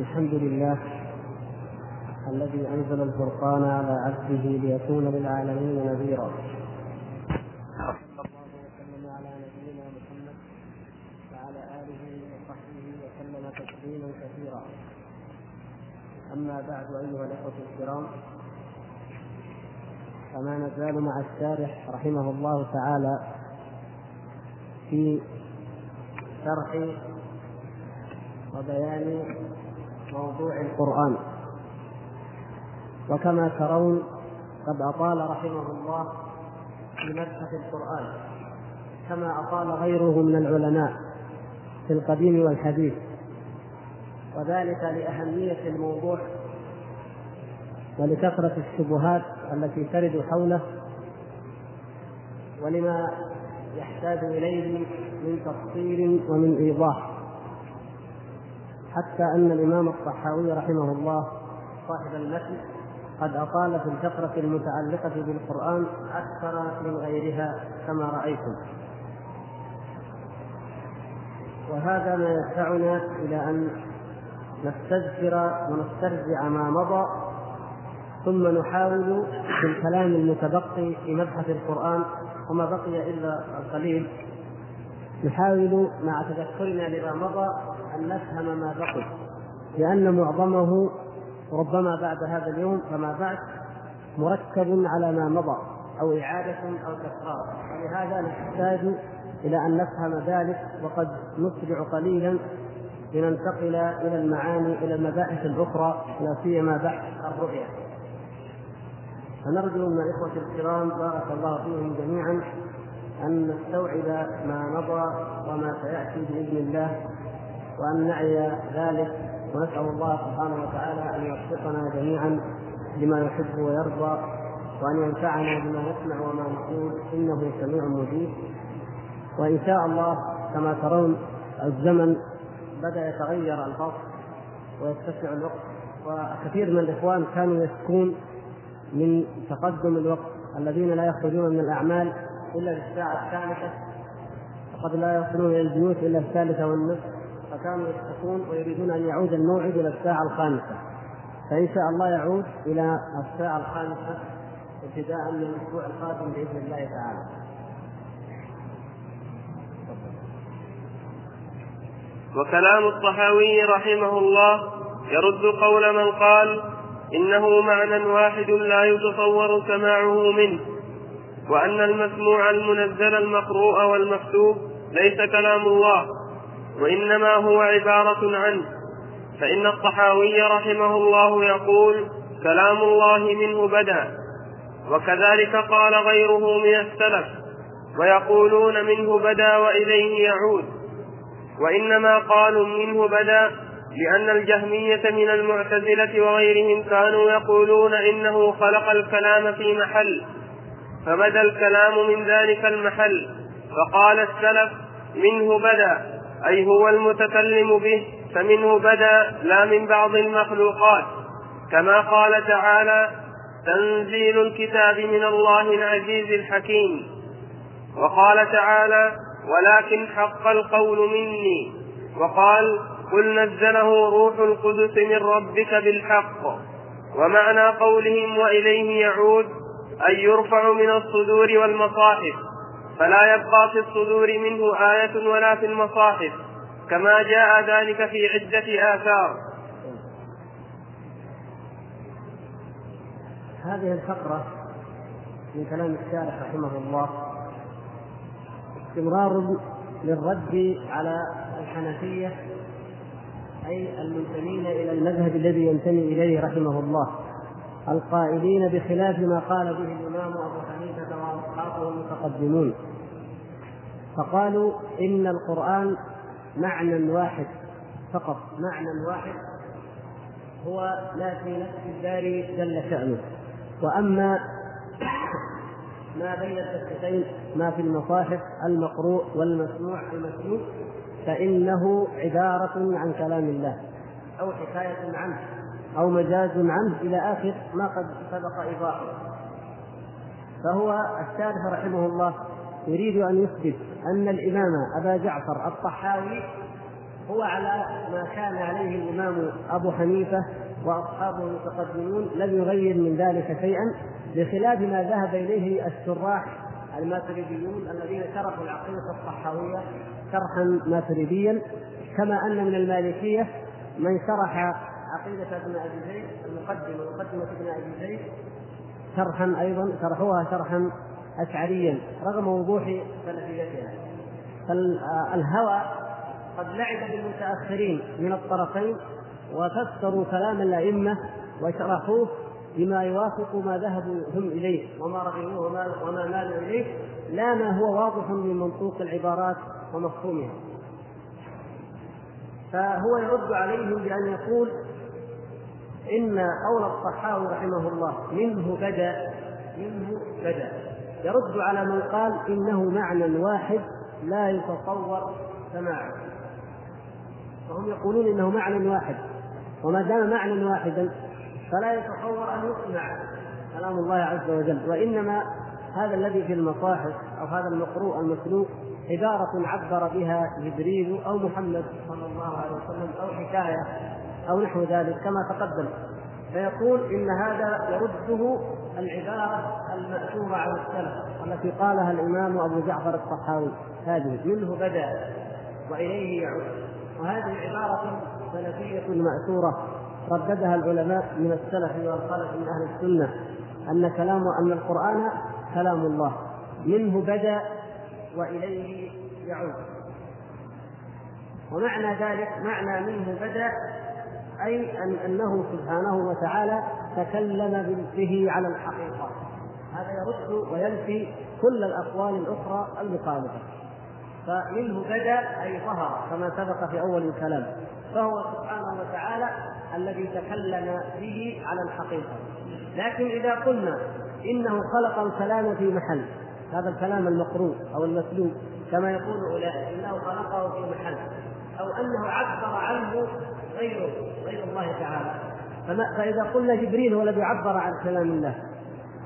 الحمد لله الذي أنزل الفرقان على عبده ليكون للعالمين نذيرا. وسلم على نبينا محمد وعلى آله وصحبه وسلم تسليما كثيرا. أما بعد أيها الإخوة الكرام فما نزال مع الشارح رحمه الله تعالى في شرح وبيان موضوع القرآن. وكما ترون قد أطال رحمه الله في مبحث القرآن كما أطال غيره من العلماء في القديم والحديث. وذلك لأهمية الموضوع ولكثرة الشبهات التي ترد حوله ولما يحتاج إليه من تفصيل ومن إيضاح. حتى أن الإمام الطحاوي رحمه الله صاحب المتن قد أطال في الفقرة المتعلقة بالقرآن أكثر من غيرها كما رأيتم. وهذا ما يدفعنا إلى أن نستذكر ونسترجع ما مضى ثم نحاول في الكلام المتبقي في مبحث القرآن وما بقي إلا القليل نحاول مع تذكرنا لما مضى أن نفهم ما بقي لأن معظمه ربما بعد هذا اليوم فما بعد مركب على ما مضى أو إعادة أو تكرار. ولهذا نحتاج إلى أن نفهم ذلك وقد نسرع قليلا لننتقل إلى المعاني إلى المباحث الأخرى لا سيما بحث الرؤية. فنرجو من الإخوة الكرام بارك الله فيهم جميعا أن نستوعب ما مضى وما سيأتي بإذن الله. وأن نعي ذلك ونسأل الله سبحانه وتعالى أن يوفقنا جميعا لما يحب ويرضى وأن ينفعنا بما نسمع وما نقول. إنه سميع مجيب. وإن شاء الله كما ترون الزمن بدأ يتغير الفصل ويتسع الوقت. وكثير من الإخوان كانوا يشكون من تقدم الوقت. الذين لا يخرجون من الأعمال إلا في الساعة الثالثة. وقد لا يصلون إلى البيوت إلا الثالثة والنصف. فكانوا يشتكون ويريدون أن يعود الموعد إلى الساعة الخامسة. فإن شاء الله يعود إلى الساعة الخامسة ابتداء من الأسبوع القادم بإذن الله تعالى. وكلام الطحاوي رحمه الله يرد قول من قال إنه معنى واحد لا يتصور سماعه منه وأن المسموع المنزل المقروء والمكتوب ليس كلام الله. وإنما هو عبارة عنه. فإن الطحاوي رحمه الله يقول كلام الله منه بدأ وكذلك قال غيره من السلف ويقولون منه بدأ وإليه يعود. وإنما قالوا منه بدأ لأن الجهمية من المعتزلة وغيرهم كانوا يقولون إنه خلق الكلام في محل فبدأ الكلام من ذلك المحل. فقال السلف منه بدأ أي هو المتكلم به فمنه بدا لا من بعض المخلوقات. كما قال تعالى تنزيل الكتاب من الله العزيز الحكيم. وقال تعالى ولكن حق القول مني. وقال قل نزله روح القدس من ربك بالحق. ومعنى قولهم وإليه يعود ان يرفع من الصدور والمصاحف. فلا يبقى في الصدور منه آية ولا في المصاحف كما جاء ذلك في عدة آثار. هذه الفقرة من كلام الشارح رحمه الله استمرار للرد على الحنفية أي المنتمين إلى المذهب الذي ينتمي إليه رحمه الله. القائلين بخلاف ما قال به الإمام أبو حنيفة وأصحابه المتقدمون. فقالوا إن القرآن معنى واحد فقط. معنى واحد هو لا في نفس الدار جل شأنه. وأما ما بين الفتحتين ما في المصاحف المقروء والمسموع المسموع فإنه عبارة عن كلام الله. أو حكاية عنه أو مجاز عنه إلى آخر ما قد سبق إيضاحه فهو الشارح رحمه الله يريد أن يثبت أن الإمام أبا جعفر الطحاوي هو على ما كان عليه الإمام أبو حنيفة وأصحابه المتقدمون لم يغير من ذلك شيئا بخلاف ما ذهب إليه الشراح الماتريديون الذين شرحوا العقيدة الصحاوية شرحا ماتريديا كما أن من المالكية من شرح عقيدة ابن أبي زيد المقدمة مقدمة ابن أبي زيد شرحا أيضا شرحوها شرحا أشعريا رغم وضوح سلفيتها فالهوى قد لعب بالمتأخرين من الطرفين وفسروا كلام الأئمة وشرحوه بما يوافق ما ذهبوا هم إليه وما رغبوه وما, وما مالوا إليه لا ما هو واضح من منطوق العبارات ومفهومها. فهو يرد عليهم بأن يقول إن قول الصحاوي رحمه الله منه بدا منه بدا. يرد على من قال إنه معنى واحد لا يتصور سماعه. فهم يقولون إنه معنى واحد. وما دام معنى واحدا فلا يتصور أن يسمع كلام الله عز وجل. وإنما هذا الذي في المصاحف أو هذا المقروء المسلوق عبارة عبر بها جبريل أو محمد صلى الله عليه وسلم أو حكاية أو نحو ذلك كما تقدم. فيقول إن هذا يرده العبارة المأثورة عن السلف التي قالها الإمام أبو جعفر الطحاوي. هذه منه بدأ وإليه يعود. وهذه عبارة سلفية مأثورة رددها العلماء من السلف والخلف من أهل السنة أن كلام أن القرآن كلام الله. منه بدأ وإليه يعود. ومعنى ذلك معنى منه بدأ أي أن أنه سبحانه وتعالى تكلم به على الحقيقة. هذا يرد وينفي كل الأقوال الأخرى المخالفة فمنه بدأ أي ظهر كما سبق في أول الكلام. فهو سبحانه وتعالى الذي تكلم به على الحقيقة. لكن إذا قلنا إنه خلق الكلام في محل هذا الكلام المقروء أو المسلوب كما يقول أولئك إنه خلقه في محل أو أنه عبر عنه غيره غير الله تعالى. فإذا قلنا جبريل هو الذي عبر عن كلام الله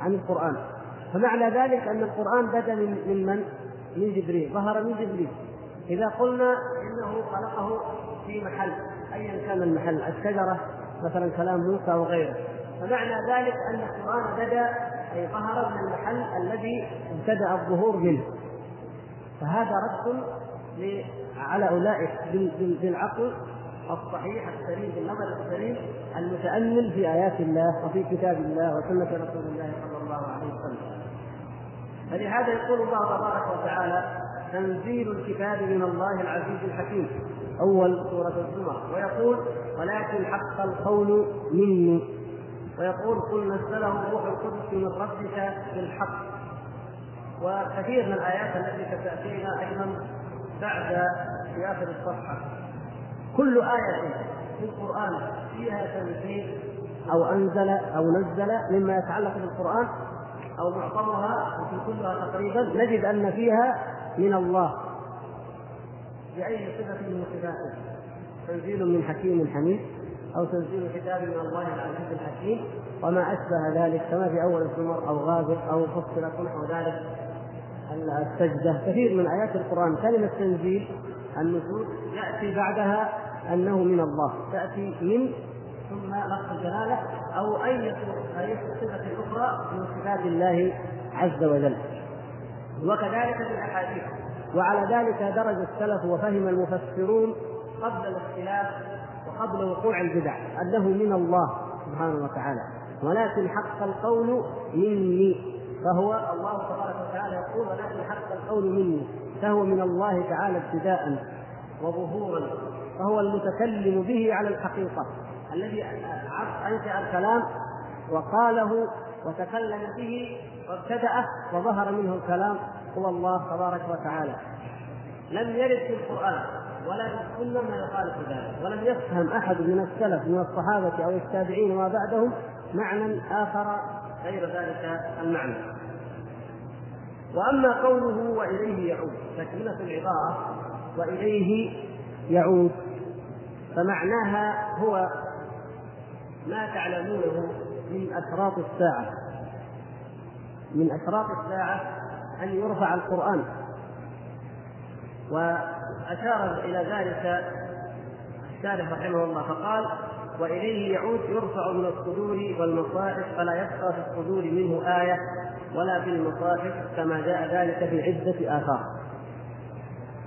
عن القرآن. فمعنى ذلك أن القرآن بدا من من؟ من؟ جبريل ظهر من جبريل. إذا قلنا إنه خلقه في محل أيا كان المحل الشجرة مثلا كلام موسى وغيره. فمعنى ذلك أن القرآن بدأ أي ظهر من المحل الذي ابتدأ الظهور منه. فهذا رد على أولئك بالعقل الصحيح السليم بالنظر السليم المتأمل في آيات الله وفي كتاب الله وسنة رسول الله صلى الله عليه وسلم. فلهذا يقول الله تبارك وتعالى تنزيل الكتاب من الله العزيز الحكيم. أول سورة الزمر. ويقول ولكن حق القول مني. ويقول قل نزله روح القدس من ربك بالحق. وكثير من الآيات التي ستأتينا أيضا بعد في آخر الصفحة. كل آية في القرآن فيها تنزيل أو أنزل أو نزل مما يتعلق بالقرآن أو معظمها يمكن كلها تقريبا نجد أن فيها من الله. بأي صفة من صفاته تنزيل من حكيم حميد أو تنزيل كتاب من الله العزيز الحكيم وما أشبه ذلك كما في أول الزمر أو غابر أو فصلت نحو ذلك السجدة. كثير من آيات القرآن. كلمة تنزيل النزول يأتي بعدها أنه من الله تأتي من ثم لفظ الجلالة أو أي اي صفة أخرى من صفات الله عز وجل. وكذلك في الأحاديث. وعلى ذلك درج السلف وفهم المفسرون قبل الاختلاف وقبل وقوع البدع أنه من الله سبحانه وتعالى. ولكن حق القول مني فهو الله تبارك وتعالى يقول ولكن حق القول مني فهو من الله تعالى ابتداء وظهورا فهو المتكلم به على الحقيقة. الذي انشا الكلام وقاله وتكلم به وابتدأه وظهر منه الكلام هو الله تبارك وتعالى. لم يرد في القرآن ولا في السنة ما يخالف ذلك ولم يفهم أحد من السلف من الصحابة أو التابعين وما بعدهم معنى آخر غير ذلك المعنى. وأما قوله وإليه يعود تكملة العبارة وإليه يعود. فمعناها هو ما تعلمونه من أشراط الساعة. من أشراط الساعة أن يرفع القرآن. وأشار إلى ذلك الشارح رحمه الله فقال وإليه يعود يرفع من الصدور والمصاحف فلا يبقى في الصدور منه آية ولا في المصاحف كما جاء ذلك في عدة آثار.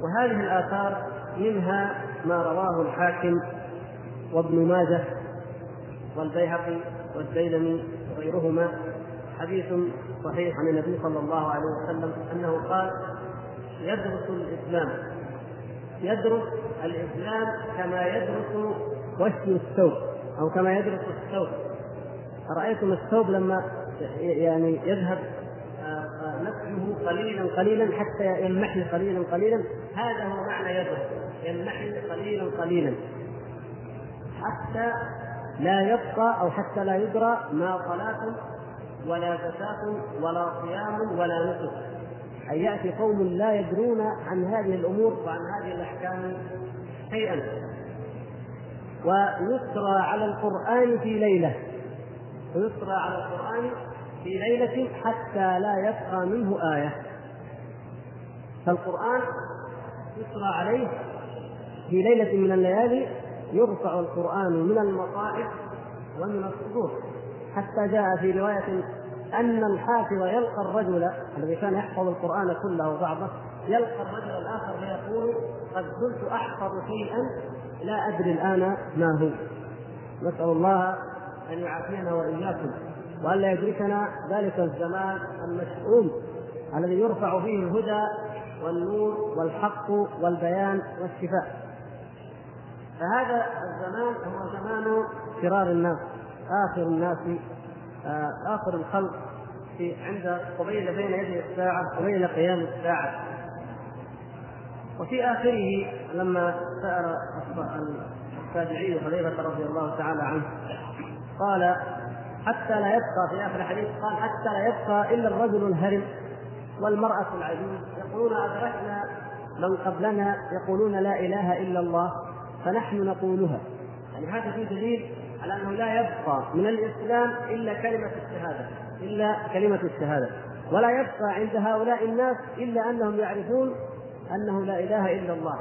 وهذه الآثار منها ما رواه الحاكم وابن ماجه والبيهقي والديلمي وغيرهما حديث صحيح عن النبي صلى الله عليه وسلم أنه قال يدرس الإسلام. يدرس الإسلام كما يدرس وشي الثوب أو كما يدرس الثوب. أرأيتم الثوب لما يعني يذهب نفسه قليلا قليلا حتى ينمحي قليلا قليلا؟ هذا هو معنى يدرس. ينمحي قليلا قليلا. حتى لا يبقى أو حتى لا يدرى ما صلاة ولا زكاة ولا صيام ولا نسك. أن يأتي قوم لا يدرون عن هذه الأمور وعن هذه الأحكام شيئا. ويسرى على القرآن في ليلة. ويسرى على القرآن في ليلة حتى لا يبقى منه آية. فالقرآن يسرى عليه في ليلة من الليالي يرفع القرآن من المصائب ومن الصدور. حتى جاء في رواية أن الحافظ يلقى الرجل الذي كان يحفظ القرآن كله وبعضه يلقى الرجل الآخر فيقول قد كنت أحفظ شيئا لا أدري الآن ما هو. نسأل الله أن يعافينا وإياكم وألا يدركنا ذلك الزمان المشؤوم الذي يرفع فيه الهدى والنور والحق والبيان والشفاء. فهذا الزمان هو زمان فرار الناس آخر الناس آخر الخلق في عند قبيل بين يدي الساعة قبيل قيام الساعة. وفي آخره لما سأل التابعي حذيفة رضي الله تعالى عنه قال حتى لا يبقى في آخر الحديث قال حتى لا يبقى إلا الرجل الهرم والمرأة العجوز يقولون أدركنا من قبلنا يقولون لا إله إلا الله فنحن نقولها. يعني هذا فيه دليل على أنه لا يبقى من الإسلام إلا كلمة الشهادة إلا كلمة الشهادة. ولا يبقى عند هؤلاء الناس إلا أنهم يعرفون أنه لا إله إلا الله.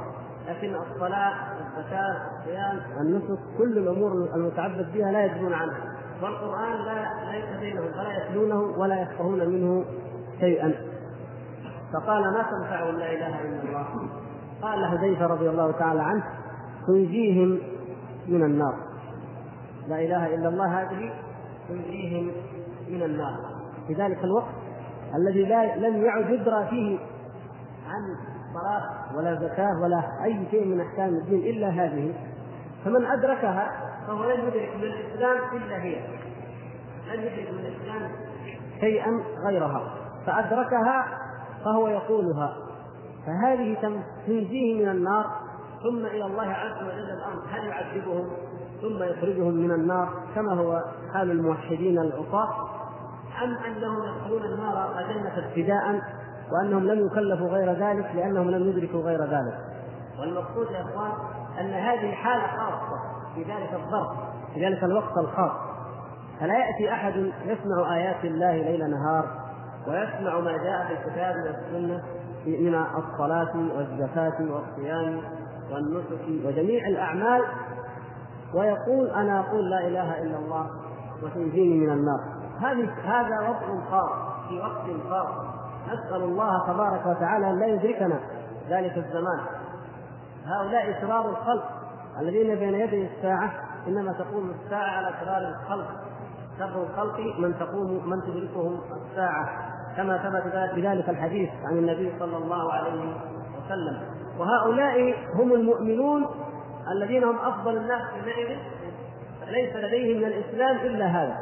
لكن الصلاة الزكاة الصيام النسك كل الأمور المتعبد بها لا يدرون عنها. والقرآن لا ليس بينهم فلا يتلونه ولا يفقهون منه شيئا. فقال ما تنفعهم لا إله إلا الله؟ قال حذيفه رضي الله تعالى عنه تنجيهم من النار. لا إله إلا الله هذه تنجيهم من النار. في ذلك الوقت الذي لا لم يعد يدرى فيه عن صلاة ولا زكاة ولا أي شيء من أحكام الدين إلا هذه. فمن أدركها فهو لن يدرك من الإسلام إلا هي. لن يدرك من الإسلام شيئا غيرها. فأدركها فهو يقولها. فهذه تنجيه من النار ثم إلى الله عز وجل الأمر. هل يعذبهم؟ ثم يخرجهم من النار كما هو حال الموحدين العصاة أم أنهم يدخلون النار أجنة ابتداء وأنهم لم يكلفوا غير ذلك لأنهم لم يدركوا غير ذلك؟ والمقصود يا إخوان أن هذه حالة خاصة في ذلك الظرف في ذلك الوقت الخاص. فلا يأتي أحد يسمع آيات الله ليل نهار ويسمع ما جاء في الكتاب والسنة من الصلاة والزكاة والصيام والنسك وجميع الأعمال ويقول أنا أقول لا إله إلا الله وتنجيني من النار. هذه هذا وضع خاص في وقت خاص نسأل الله تبارك وتعالى أن لا يدركنا ذلك الزمان. هؤلاء شرار الخلق الذين بين يدي الساعة إنما تقوم الساعة على شرار الخلق. شر الخلق من تقوم من تدركهم الساعة كما ثبت بذلك الحديث عن النبي صلى الله عليه وسلم. وهؤلاء هم المؤمنون الذين هم أفضل الناس حينئذ ليس لديهم من الإسلام إلا هذا.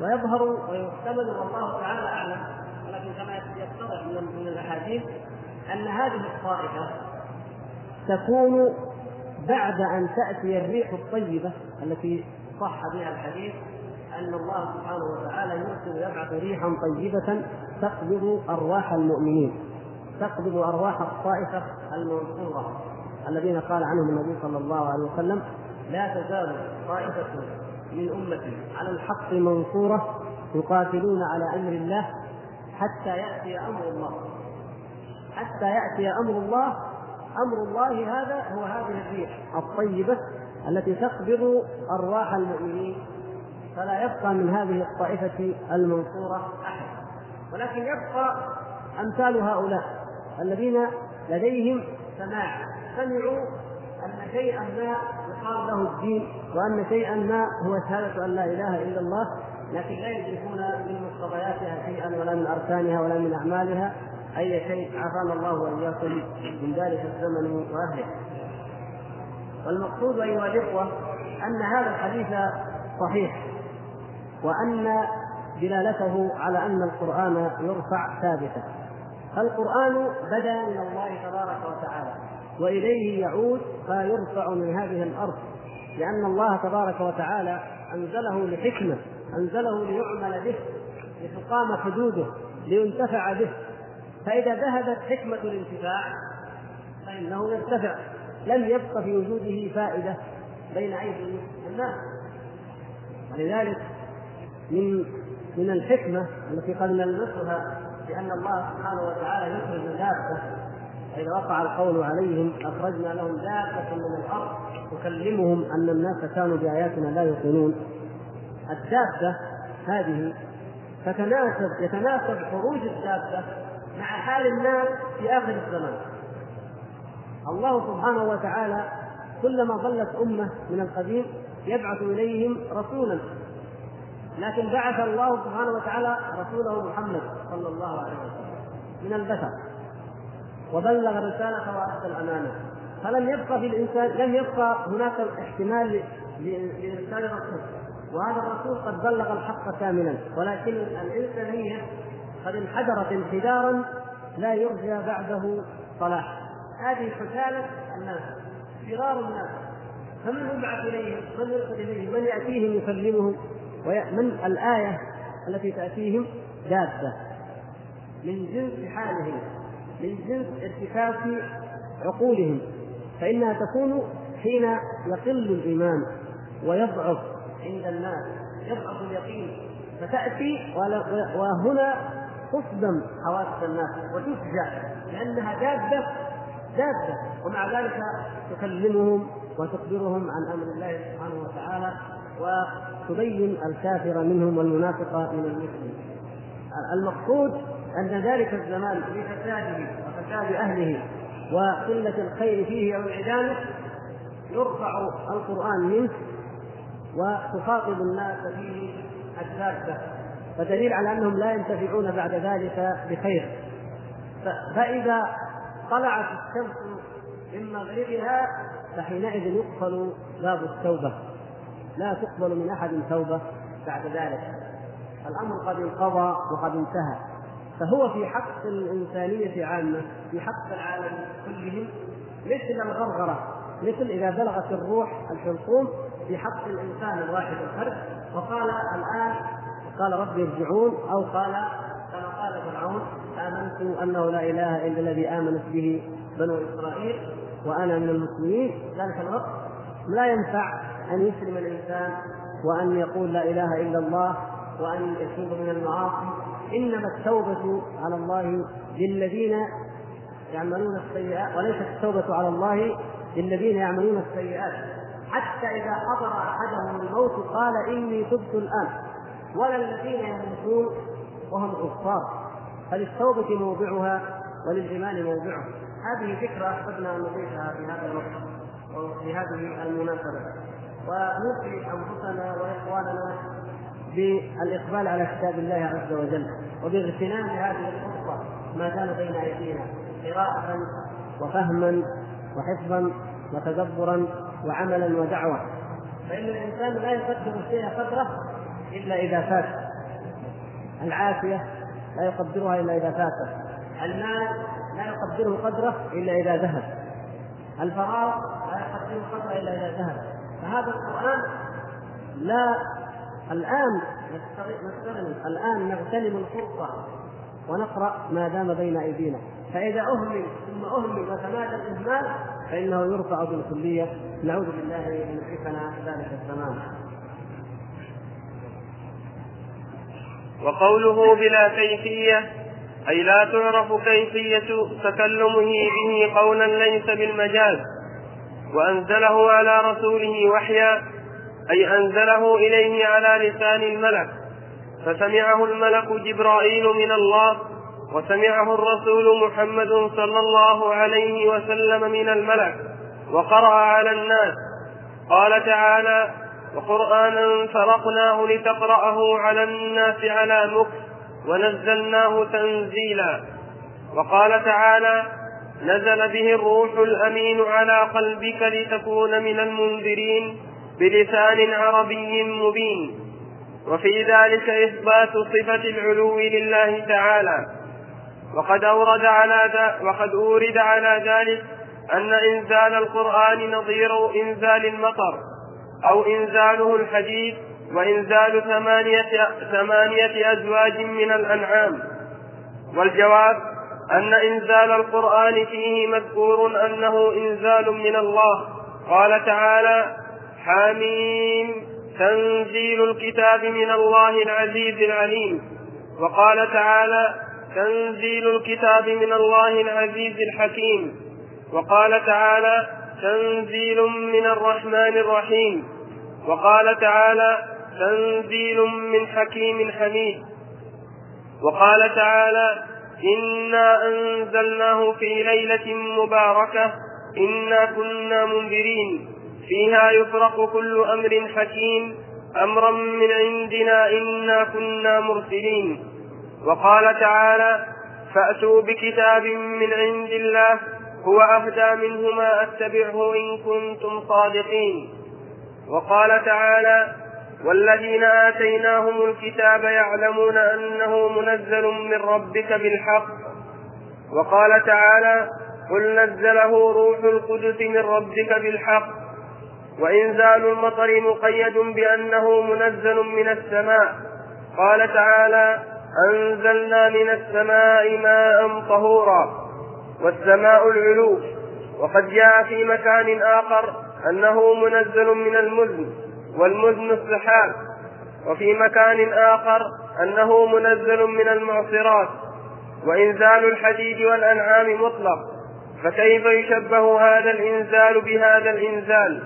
ويظهر ويحتمل والله تعالى أعلم ولكن كما يتضح من الأحاديث أن هذه الطائفة تكون بعد أن تأتي الريح الطيبة التي صح بها الحديث أن الله سبحانه وتعالى يرسل ويبعث ريحا طيبة تقبض أرواح المؤمنين. تقبض أرواح الطائفة المنصورة الذين قال عنهم النبي صلى الله عليه وسلم لا تزال طائفة من أمتي على الحق منصورة يقاتلون على أمر الله حتى يأتي أمر الله. حتى يأتي أمر الله أمر الله هذا هو هذه الريح الطيبة التي تقبض أرواح المؤمنين. فلا يبقى من هذه الطائفة المنصورة أحد. ولكن يبقى أمثال هؤلاء. الذين لديهم سماع سمعوا أن شيئا ما يقال له الدين وأن شيئا ما هو شهادة أن لا إله إلا الله لكن لا يدركون من مقتضياتها شيئا ولا من أركانها ولا من أعمالها أي شيء عافانا الله وإياكم من ذلك الزمن وأهله. والمقصود أيها الإخوة أن هذا الحديث صحيح وأن دلالته على أن القرآن يرفع ثابته. فالقران بدا من الله تبارك وتعالى وإليه يعود فيرفع من هذه الأرض لأن الله تبارك وتعالى أنزله لحكمة أنزله ليعمل به لتقام حدوده لينتفع به. فإذا ذهبت حكمة الانتفاع فإنه يرتفع لم يبق في وجوده فائدة بين أيدي الناس. ولذلك من من الحكمة التي قد نلمسها بأن الله سبحانه وتعالى يخرج دابة. فإذا وقع القول عليهم أخرجنا لهم دابة من الأرض تكلمهم أن الناس كانوا بآياتنا لا يوقنون الدابة هذه تتناسب يتناسب خروج الدابة مع حال الناس في آخر الزمان. الله سبحانه وتعالى كلما ظلت أمة من القديم يبعث إليهم رسولا. لكن بعث الله سبحانه وتعالى رسوله محمد صلى الله عليه وسلم من البشر. وبلغ الرسالة وأدى الأمانة. فلم يبقى في الإنسان لم يبقى هناك احتمال لإرسال الرسول وهذا الرسول قد بلغ الحق كاملا. ولكن الإنسانية قد انحدرت انحدارا لا يرجى بعده صلاح. هذه حسالة الناس. فرار الناس. فمن يبعث إليهم؟ من يرسل إليهم؟ من يأتيهم يكلمهم؟ ومن الآية التي تأتيهم دابة. من جنس حالهم من جنس ارتكاز عقولهم فإنها تكون حين يقل الإيمان ويضعف عند الناس يضعف اليقين فتأتي وهنا تصدم حواس الناس وتفجع لأنها دابة دابة. ومع ذلك تكلمهم وتخبرهم عن أمر الله سبحانه وتعالى وتبين الكافر منهم والمنافق من المسلم. المقصود أن ذلك الزمان بفساده وفساد أهله وقلة الخير فيه أو انعدامه يرفع القرآن منه وتخاطب الناس فيه الدابة فدليل على أنهم لا ينتفعون بعد ذلك بخير. فإذا طلعت الشمس من مغربها فحينئذ يقفل باب التوبة. لا تقبل من أحد توبة بعد ذلك. الأمر قد انقضى وقد انتهى. فهو في حق الإنسانية عامة في حق العالم كلهم مثل الغرغرة مثل إذا بلغت الروح الحلقوم في حق الإنسان الواحد الفرد. وقال الآن قال رب ارجعون أو قال كما قال فرعون آمنت أنه لا إله إلا الذي آمنت به بنو إسرائيل وأنا من المسلمين. ذلك الوقت لا ينفع أن يسلم الإنسان وأن يقول لا إله إلا الله وأن يتوب من المعاصي. إنما التوبة على الله للذين يعملون السيئات وليست التوبة على الله للذين يعملون السيئات. حتى إذا حضر أحدهم الموت قال إني تبت الآن. ولا الذين يموتون وهم كفار. فللتوبة موضعها وللإيمان موضعه هذه فكرة أحببنا أن نضيفها في هذا الوقت وفي هذه المناسبة. ونوصي أنفسنا وإخواننا بالإقبال على كتاب الله عز وجل وباغتنام هذه الفرصه ما كان بين أيدينا قراءة وفهما وحفظا وتدبرا وعملا ودعوة. فإن الإنسان لا يقدر الشيء قدره إلا إذا فات. العافية لا يقدرها إلا إذا فات. المال لا يقدره قدره إلا إذا ذهب. الفراغ لا يقدره قدره إلا إذا ذهب. فهذا القرآن لا الآن نستغني الآن نغتنم الفرصة ونقرأ ما دام بين أيدينا. فإذا أهمل ثم أهمل وتمادى الإهمال فإنه يرفع بالكلية. نعوذ بالله أن يدركنا ذلك الزمان. وقوله بلا كيفية أي لا تعرف كيفية تكلمه به قولا ليس بالمجاز. وأنزله على رسوله وحيا أي أنزله إليه على لسان الملك. فسمعه الملك جبرائيل من الله وسمعه الرسول محمد صلى الله عليه وسلم من الملك وقرأ على الناس. قال تعالى وقرآنا فرقناه لتقرأه على الناس على مكث ونزلناه تنزيلا. وقال تعالى نزل به الروح الأمين على قلبك لتكون من المنذرين بلسان عربي مبين. وفي ذلك إثبات صفة العلو لله تعالى. وقد أورد على وقد أورد على ذلك أن إنزال القرآن نظير إنزال المطر أو إنزاله الحديد وإنزال ثمانية, ثمانية أزواج من الأنعام. والجواب أن إنزال القرآن فيه مذكور أنه إنزال من الله. قال تعالى حاميم تنزيل الكتاب من الله العزيز العليم. وقال تعالى تنزيل الكتاب من الله العزيز الحكيم. وقال تعالى تنزيل من الرحمن الرحيم. وقال تعالى تنزيل من حكيم حميد. وقال تعالى إنا أنزلناه في ليلة مباركة. إنا كنا منذرين. فيها يفرق كل أمر حكيم. أمرا من عندنا إنا كنا مرسلين. وقال تعالى فأتوا بكتاب من عند الله. هو أهدى منهما أتبعه إن كنتم صادقين. وقال تعالى والذين آتيناهم الكتاب يعلمون أنه منزل من ربك بالحق. وقال تعالى قل نزله روح القدس من ربك بالحق. وإنزال المطر مقيد بأنه منزل من السماء. قال تعالى أنزلنا من السماء ماء طهورا والسماء العلو. وقد جاء في مكان آخر أنه منزل من المزن. والمزن السحاب وفي مكان آخر أنه منزل من المعصرات. وإنزال الحديد والأنعام مطلق. فكيف يشبه هذا الإنزال بهذا الإنزال؟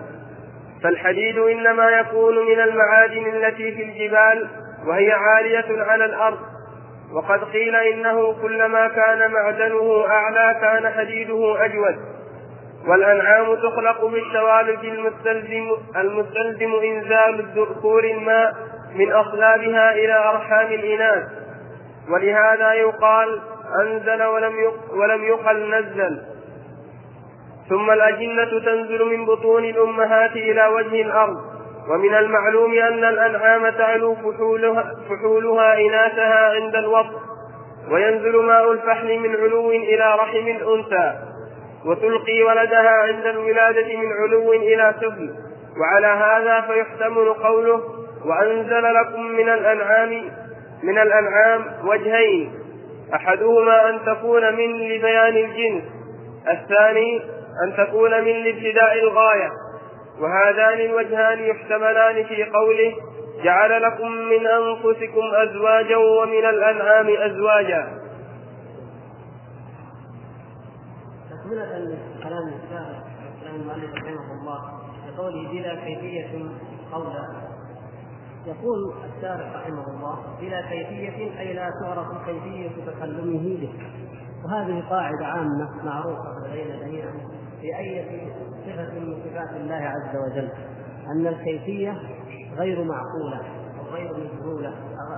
فالحديد إنما يكون من المعادن التي في الجبال وهي عالية على الأرض. وقد قيل إنه كلما كان معدنه أعلى كان حديده أجود. والأنعام تخلق بالتوالد المستلزم, المستلزم إنزال الذكور الماء من أصلابها إلى أرحام الإناث. ولهذا يقال أنزل ولم ولم يقل نزل. ثم الأجنة تنزل من بطون الأمهات إلى وجه الأرض. ومن المعلوم أن الأنعام تعلو فحولها, فحولها إناثها عند الوطء وينزل ماء الفحل من علو إلى رحم الأنثى. وتلقي ولدها عند الولادة من علو إلى سفل وعلى هذا فيحتمل قوله وأنزل لكم من الأنعام من الأنعام وجهين. أحدهما أن تكون من لبيان الجنس الثاني أن تكون من لابتداء الغاية. وهذان الوجهان يحتملان في قوله جعل لكم من أنفسكم أزواجا ومن الأنعام أزواجا. تكملة لكلام الشارع كلام المؤلف رحمه الله بقوله بلا كيفية قولا يقول الشارع رحمه الله بلا كيفية أي لا تعرف كيفية تكلمه به. وهذه قاعدة عامة معروفة لدينا جميعا في أي صفة من صفات الله عز وجل. أن الكيفية غير معقولة أو غير مجهولة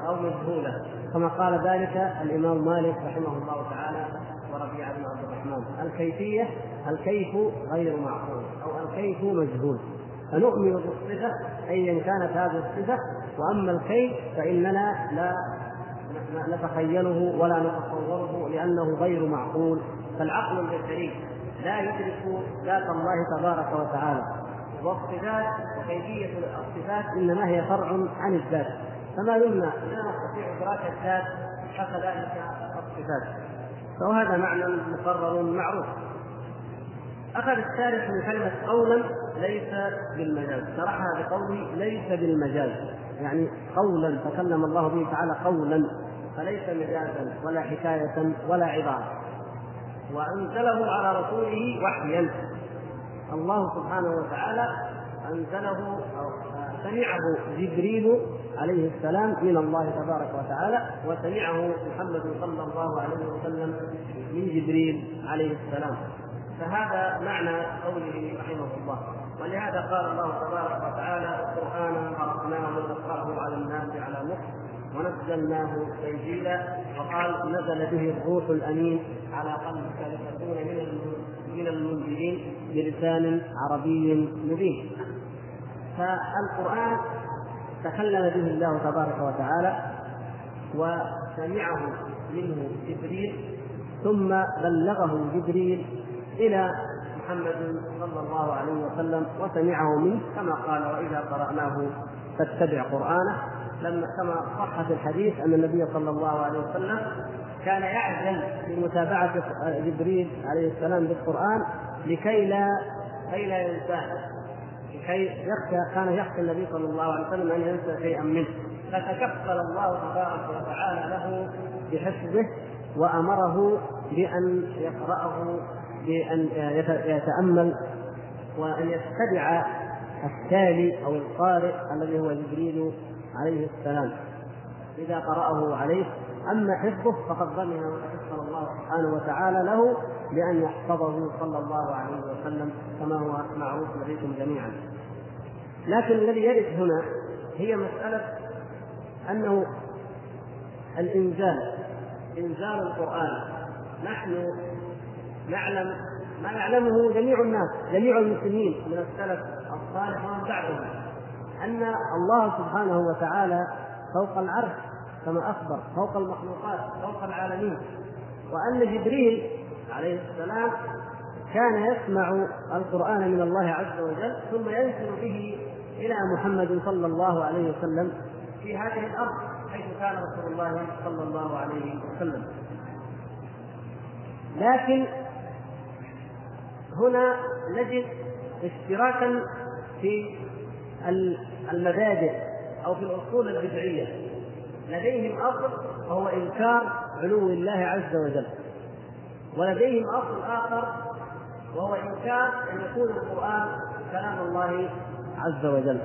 أو مجهولة. كما قال ذلك الإمام مالك رحمه الله تعالى وربيعة بن الكيفية الكيف غير معقول أو الكيف مجهول. فنؤمن بالصفة أيا كانت هذه الصفة وأما الكيف فإننا لا نتخيله ولا نتصوره لأنه غير معقول. فالعقل البشري لا يدرك ذات الله تبارك وتعالى. والصفات وكيفية الصفات إنما هي فرع عن الذات. فما دمنا لا نستطيع إدراك الذات فكذلك الصفات وهذا معنى مقرر معروف. أخذ الشارح من كلمة قولا ليس بالمجاز. شرحها بقوله ليس بالمجاز. يعني قولا تكلم الله به تعالى قولا فليس مجازا ولا حكاية ولا عبارة. وأنزله على رسوله وحيا. الله سبحانه وتعالى أنزله أو سمعه جبريل عليه السلام من الله تبارك وتعالى وسمعه محمد صلى الله عليه وسلم من جبريل عليه السلام. فهذا معنى قوله رحمه الله. ولهذا قال الله تبارك وتعالى قرانا فرقناه ونقراه على الناس على مكر ونزلناه تنزيلا. وقال نزل به الروح الأمين على قلبك لتكون من من المنزلين بلسان عربي مبين. فالقرآن تكلم به الله تبارك وتعالى وسمعه منه جبريل ثم بلغه جبريل إلى محمد صلى الله عليه وسلم وسمعه منه كما قال وإذا قرأناه فاتبع قرآنه. لما كما صح في الحديث أن النبي صلى الله عليه وسلم كان يعزل في متابعه جبريل عليه السلام بالقرآن لكي لا كي لا ينساه. لكي يخشى كان يخشى النبي صلى الله عليه وسلم أن ينسى شيئا منه. فتكفل الله تبارك وتعالى له بحفظه وأمره بأن يقرأه بأن يتأمل وأن يتبع التالي أو القارئ الذي هو جبريل عليه السلام. إذا قرأه عليه أما حفظه فقد ضمن وتكفل الله سبحانه وتعالى له بأن يحفظه صلى الله عليه وسلم كما هو معروف لديكم جميعا. لكن الذي يرد هنا هي مسألة أنه الإنزال إنزال القرآن. نحن نعلم ما يعلمه جميع الناس جميع المسلمين من السلف الصالح ومن بعدهم أن الله سبحانه وتعالى فوق العرش كما أخبر فوق المخلوقات فوق العالمين. وأن جبريل عليه السلام كان يسمع القرآن من الله عز وجل ثم ينزل به إلى محمد صلى الله عليه وسلم في هذه الأرض حيث كان رسول الله صلى الله عليه وسلم. لكن هنا نجد اشتراكا في المبادئ أو في الأصول البدعية. لديهم أصل وهو إنكار علو الله عز وجل. ولديهم اصل آخر وهو انكار أن يكون القرآن كلام الله عز وجل.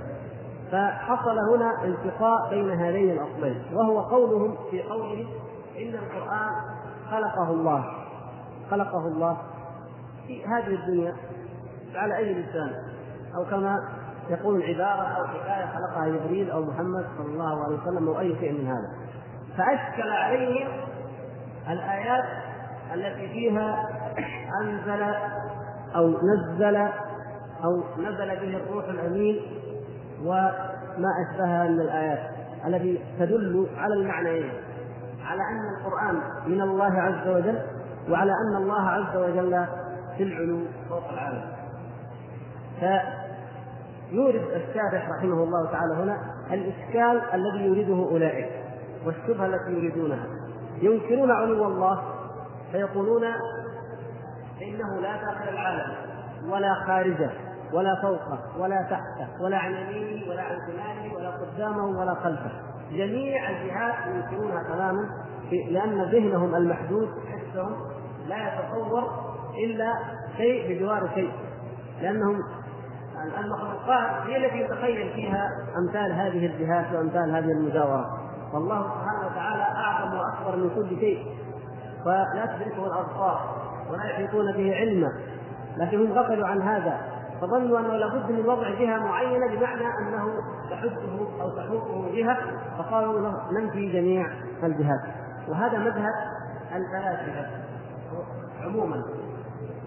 فحصل هنا التقاء بين هذين الاصلين وهو قولهم في قوله إن القرآن خلقه الله خلقه الله في هذه الدنيا على أي لسان. أو كما يقول عبارة أو حكاية خلقها جبريل أو محمد صلى الله عليه وسلم أو أي شيء من هذا. فأشكل عليهم الآيات التي فيها أنزل أو نزل أو نزل به الروح الأمين وما أشبهها من الآيات التي تدل على المعنيين. على أن القرآن من الله عز وجل وعلى أن الله عز وجل في العلو فوق العالم. يورد الشارح رحمه الله تعالى هنا الإشكال الذي يريده أولئك والشبهة التي يريدونها. ينكرون علو الله فيقولون إنه لا داخل العالم ولا خارجه ولا فوقه ولا تحته ولا عن يمينه ولا عن شماله ولا قدامه ولا خلفه. جميع الجهات ينكرونها تماما لأن ذهنهم المحدود حسهم لا يتصور إلا شيء بجوار شيء. لأنهم المخلوقات هي التي يتخيل فيها أمثال هذه الجهات وأمثال هذه المجاورات. والله سبحانه وتعالى أعظم وأكبر من كل شيء. فلا تدركه الأبصار ولا يحيطون به علما. لكن هم غفلوا عن هذا فظنوا أنه لابد من وضع جهة معينة بمعنى أنه تحده أو تحوطه جهة فقالوا ننفي جميع الجهات. وهذا مذهب الفلاسفة عموما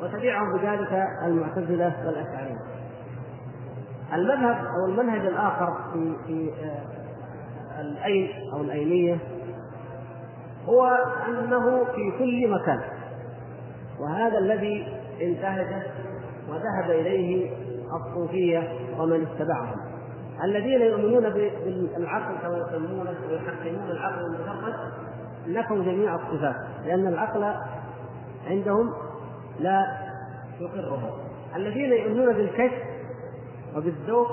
وتبعهم بذلك المعتزلة والاشاعره المذهب أو المنهج الآخر في في آه، الأين أو الأينية هو أنه في كل مكان. وهذا الذي انتهج وذهب إليه الصوفية ومن اتبعهم. الذين يؤمنون بالعقل كما يسمونه ويحكمون العقل المجرد نفوا جميع الصفات. لأن العقل عندهم لا يقره. الذين يؤمنون بالكشف وبالذوق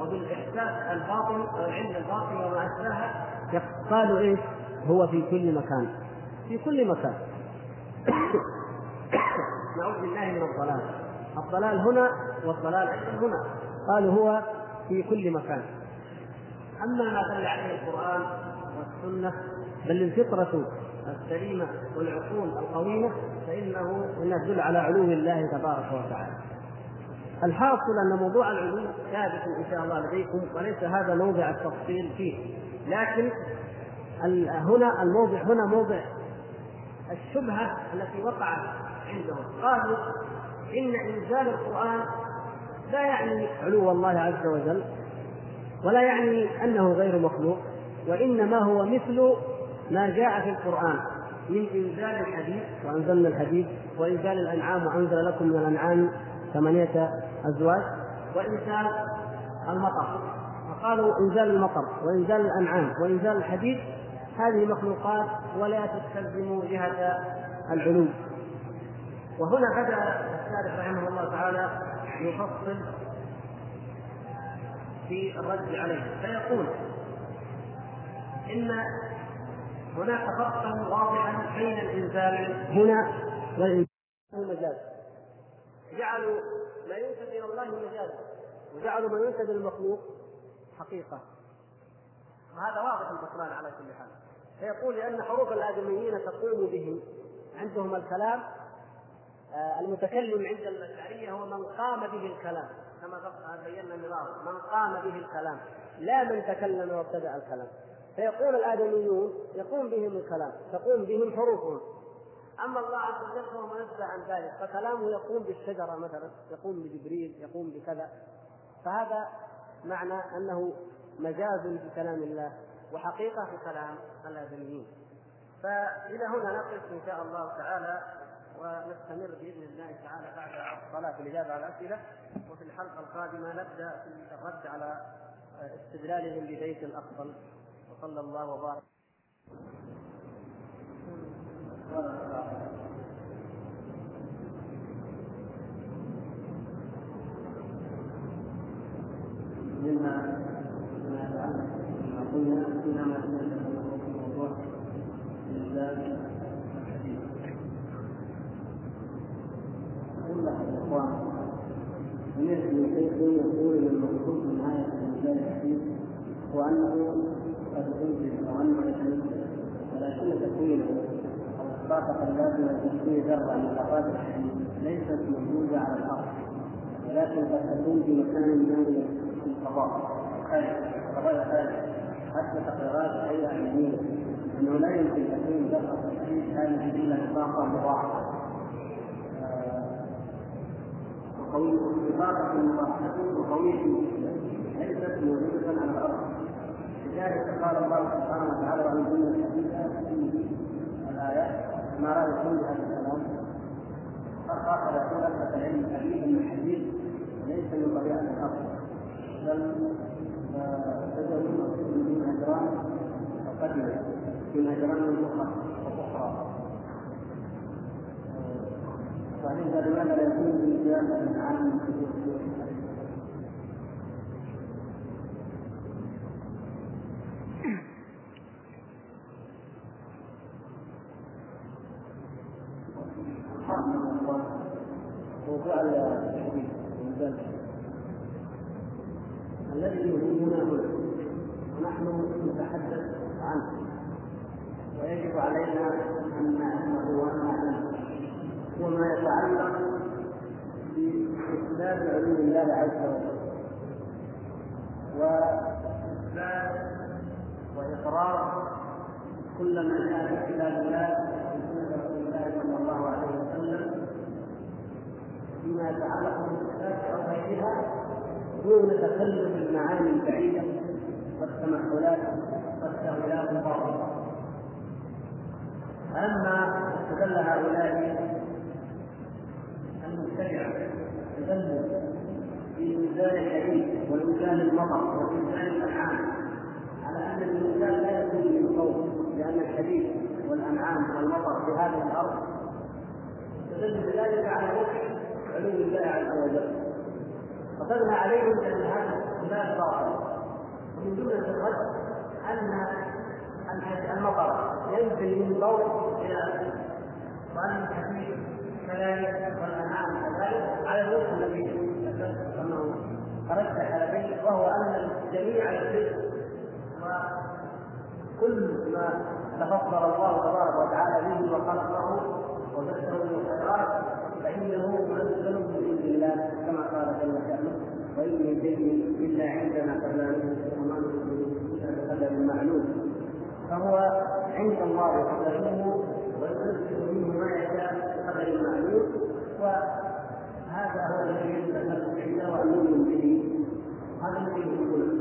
وبالإحساس الباطن أو العلم الباطن وما أشبهه قالوا إيش؟ هو في كل مكان في كل مكان. نعوذ بالله من الضلال. الضلال هنا والضلال هنا. قالوا هو في كل مكان. أما ما دل عليه القرآن والسنة بل الفطره السليمة والعقول القويمة فإنه تدل على علو الله تبارك وتعالى. الحاصل أن موضوع العلو ثابت إن شاء الله لديكم وليس هذا موضع التفصيل فيه. لكن هنا الموضع هنا موضع الشبهة التي وقعت عندهم. قالوا إن إنزال القرآن لا يعني علو الله عز وجل ولا يعني أنه غير مخلوق وإنما هو مثل ما جاء في القرآن من إنزال الحديد وأنزلنا الحديد وإنزال الأنعام وأنزل لكم من الأنعام ثمانية أزواج وإنزال المطر. فقالوا إنزال المطر وإنزال الأنعام وإنزال الحديد هذه مخلوقات ولا تستلزم جهة العلو وهنا بدأ الشارح رحمه الله تعالى يفصل في الرد عليه فيقول إن هناك فرقا واضحا بين الانزال هنا والانزال المجاز جعلوا ما ينسب إلى الله مجازا وجعلوا ما ينسب للمخلوق حقيقة. وهذا واضح البطلان على كل حال. فيقول لأن حروف الآدميين تقوم بهم عندهم الكلام آه، المتكلم عند الأشعرية هو من قام به الكلام. كما بينا النظام. من قام به الكلام. لا من تكلم وابتدأ الكلام. فيقول الآدميون يقوم بهم الكلام. تقوم بهم حروفهم. أما الله عز وجل فهو منزه عن ذلك. فكلامه يقوم بالشجرة مثلا. يقوم بجبريل يقوم بكذا. فهذا معنى أنه مجاز بكلام الله. وحقيقة في كلام الأدميين. فإلى هنا نقف إن شاء الله تعالى ونستمر بإذن الله تعالى بعد الصلاة في الاجابه على الأسئلة. وفي الحلقة القادمة نبدأ في الرد على استدلالهم ببيت الأفضل. وصلى الله وبارك. مما منها ما بموضوع الإنزال الحديث أقول لك الإخوان سمعت من شيخ يقول ان المقصود من الحديث هو قد أنزل أو أنه يتنزل ولكن تكوينه الطاقة اللازمة لتكوين ذرة من الحديث ليست موجودة على الأرض ولكن قد تكون في مكان ما في الفضاء خارج الفضاء خارج حتى تقريرات الهيئة العلمية أنه لا يمكن تكون ذرة الحديث هذه إلا بطاقة مضاعفة. وقوية بطاقة مضاعفة وقوية ليست موجودة على الأرض. لذلك قال الله سبحانه وتعالى وأنزلنا الحديث في الآيات ما رأيكم بهذا الكلام. أخذ يقول أثبت العلم الحديث أن الحديث ليس من طبيعة الأرض. بل تجعلون من أجرام قديمة من أجرام أخرى فعند لماذا لا يكون الانسان الانعام في موضوع الحديث الذي يهمنا هنا ونحن نتحدث عنه ويجب علينا ان نعلمه وان نعلمه هو ما يتعلق بإثبات علوم الله عز وجل وإثبات وإقرار كل ما جاء في كتاب الله وسنة رسول الله صلى الله عليه وسلم فيما يتعلق بالصفات أو غيرها دون تكلف المعاني البعيدة والتمثلات والتأويلات الباطلة أما استدل هؤلاء المبتدعة تدل في إنزال الحديد وإنزال المطر وإنزال الأنعام. على أن الإنسان لا يكون من قول لأن الحديد والأنعام والمطر في هذه الأرض تدل بذلك على وجه علو الله عز وجل. فقدنا عليهم بأن هذا لا باطل ومن جملة الرد أن المطر القول إلى وان الحديث كذلك والانعام كذلك على الوجه الذي ذكرت انه ترجح عليه وهو أن جميع الرزق وكل ما تفضل الله تبارك وتعالى به وخلقه وبثه من الخيرات فإنه منزل من عند الله كما قال جل شانه وإن من شيء إلا عندنا قبل وما بقدر معلوم فهو عند الله قدره وينزل منه ما يشاء بقدر معلوم. وهذا هو الذي نستعيده وان نؤمن به هذا الذي يقول.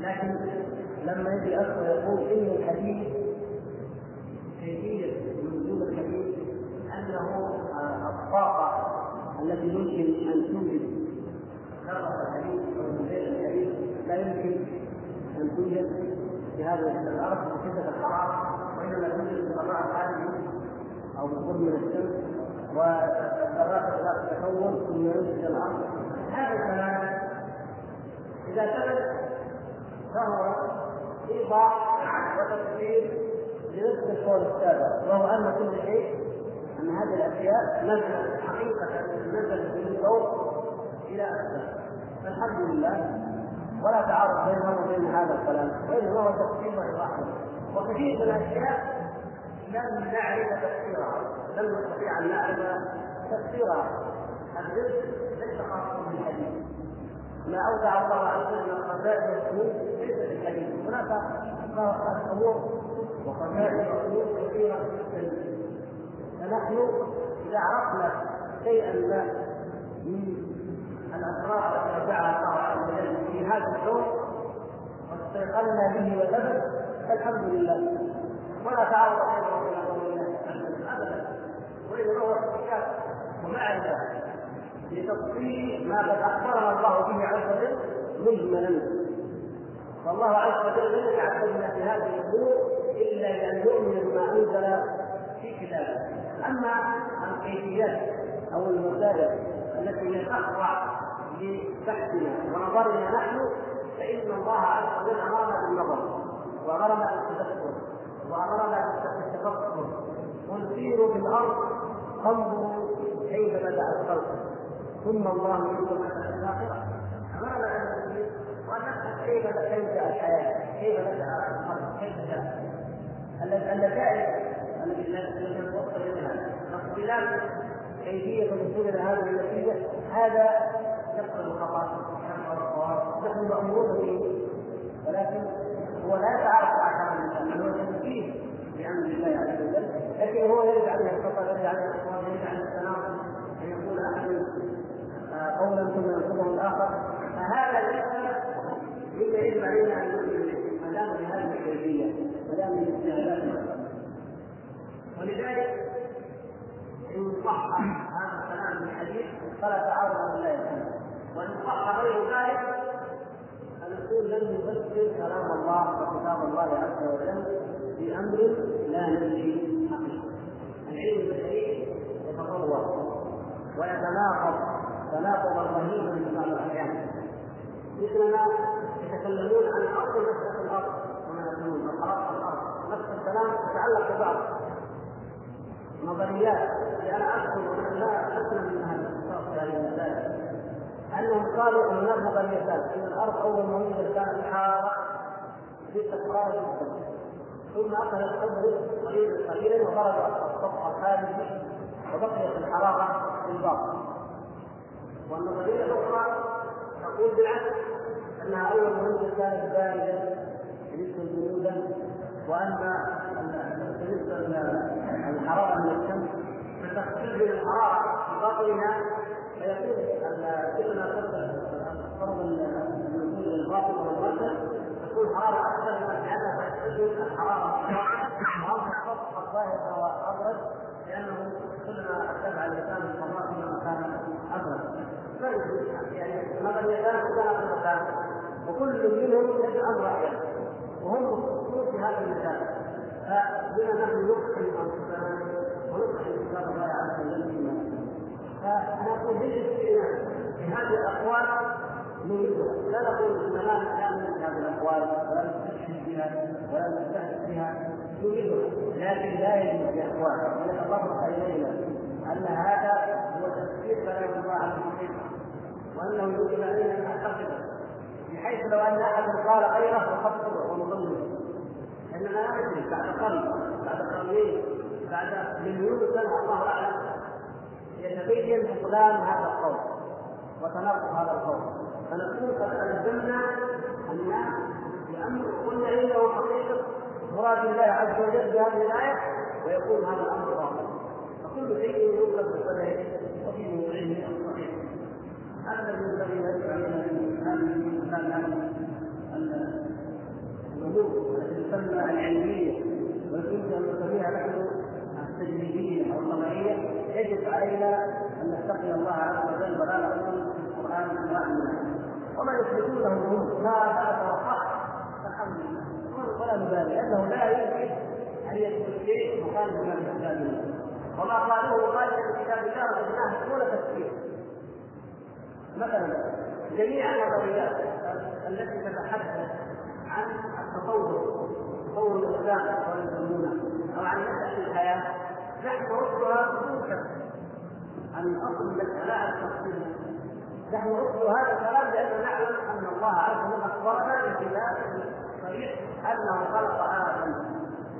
لكن لما يجي اخر يقول ان الحديث الحديث الطاقه التي يمكن أن توجد. كرة الحديث أو الحديث لا يمكن أن توجد في هذه الأرض بشده الحراره وإنما توجد في الضراء الخارجي أو بقرب من الشمس. وذرات ذات تكون ثم ينزل الأرض. هذا الكلام إذا ثبت فهو ايضاح وتفسير لنفس القول السابق وهو أن كل شيء أن هذه الأشياء نزلت حقيقة نزلت من الفوق إلى أسفل. فالحمد لله. ولا تعارض بينه وبين هذا الكلام. وانما هو تفسير وايضاح وكثير من الأشياء لم نعرف تفسيرها. لم نستطيع أن نعرف تفسيرها. الرزق ليس خاصا بالحديث. ما اودع الله عز وجل من خزائن القلوب ليس بالحديث. هناك امور وخزائن القلوب كثيرة جدا. فنحن إذا عرفنا شيئا ما من الاسرار التي ودعها الله عز وجل في هذا الكون واستيقنا به وثبت فالحمد لله. ولا بينه وبين قول الله ابدا. وانما هو احتكاك ومعرفة لتفصيل ما قد أخبرنا الله به عز وجل مجملا فالله عز وجل لم يتعبدنا في هذه الأمور إلا لأن نؤمن بما أنزل في كتابه. أما الكيفيات أو المسائل التي هي تخضع لبحثنا ونظرنا نحن فإن الله عز وجل أمرنا بالنظر وأمرنا بالتدبر وأمرنا بالتفكر. ونسير في الأرض فانظروا كيف بدأ الخلق. ثم الله مثلا الآخرة. أمرنا أن نسير وأن كيف تنشا الحياة كيف بدأ الخلق كيف جاء النتائج اختلاف كيفية الوصول إلى هذه النتيجة هذا يقبل الصواب نحن مأمورون به ولكن هو لا يتعارض مع كلام الانسان هو تنفيذ بامر الله عز وجل. لكن هو يرد عليه الاقوال يرد عليه التناقض ان يقول أحد قولا ثم ينقضه الآخر. فهذا ليس مما يجب علينا أن نؤمن به ما دام بهذه الكيفية ما دام بالاجتهادات ولذلك إن صح هذا الكلام من الحديث فلا تعارض بالله تعالى وإن صح غير ذلك فنقول لن نفسر كلام الله وكتاب الله عز وجل في أمر لا ندري حقيقة. العلم بالحديث يتطور ويتناقض تناقضا رهيبا في بعض الأحيان. مثل ناس يتكلمون عن اصل مساله الأرض. كما يقولون الخلق الأرض نفس الكلام يتعلق ببعض. نظريات. اذكر ان لا اسلم من هذه المسائل. أنهم قالوا إن نضرب المثال إن الأرض أول ما وجدت كانت حارة باستقرار جدا ثم أخذت تبرد قليلا قليلا وضرب السطح الخارجي وبقيت الحرارة في الباطن. والنظرية الأخرى تقول بالعكس أنها أول ما وجدت كانت بارده بالنسبة جنودا وان بالنسبة الحراره من الشمس فتختلف الحراره في باطنها فيكون كلما فرض النزول للباطن والمركز تكون حراره أكثر لانها تحتاج الحراره واما السطح الظاهر هو ابرد لأنه كلما ارتفع المكان الفضاء كلما كان ابرد يعني مثلا يزال مكان في مكان وكل منهم يجد أمر وهم مختصون في هذا المكان. فبما نحن نقسم انفسنا ونقسم كتاب الله عز وجل فيما فنقول بالاستئناس في هذه الاقوال نريدها لا نقول اننا لا نريد هذه الاقوال ولا نستشهد بها ولا نستهزئ بها نريدها لكن لا يجوز يا اخوان ونتطرق الينا ان هذا هو تفسير كلام الله عز وجل وأنه يجب علينا أن نعتقده بحيث لو أن أحد قال غيره ونضمنه اننا لا بعد قرن. بعد قرنين بعد مليون سنه الله أعلم. يتبين بطلان هذا القول وتناقض هذا القول فنكون قد ألزمنا الناس بأمر قلنا انه حقيقة مراد الله عز وجل بهذه الآية ويكون هذا الأمر باطل فكل شيء يوقف بقدره وفي موضعه الصحيح. هذا الذي ينبغي ان يدعو هذه الأمور التي تسمى العلميه ويمكن ان نسميها نحن التجريبيه أو الطبيعية يجب علينا أن نتقي الله عز وجل ولا نقول في القرآن واحد وما يثبتونه هم ما أتوقع فالحمد لله. ولا نبالي لأنه لا يمكن أن يثبت شيء مخالف لما كتاب وما قالوه مخالف لكتاب الله وجدناه دون تفسير مثلا جميع النظريات التي تتحدث عن التطور تطور الاسلام والمسلمون أو عن مساله الحياة. نحن نردها خصوصا عن الأصل على التفصيل نحن نرد هذا الكلام لاننا نعلم أن الله عز وجل أخبرنا بخلاف صريح انه خلق آدم.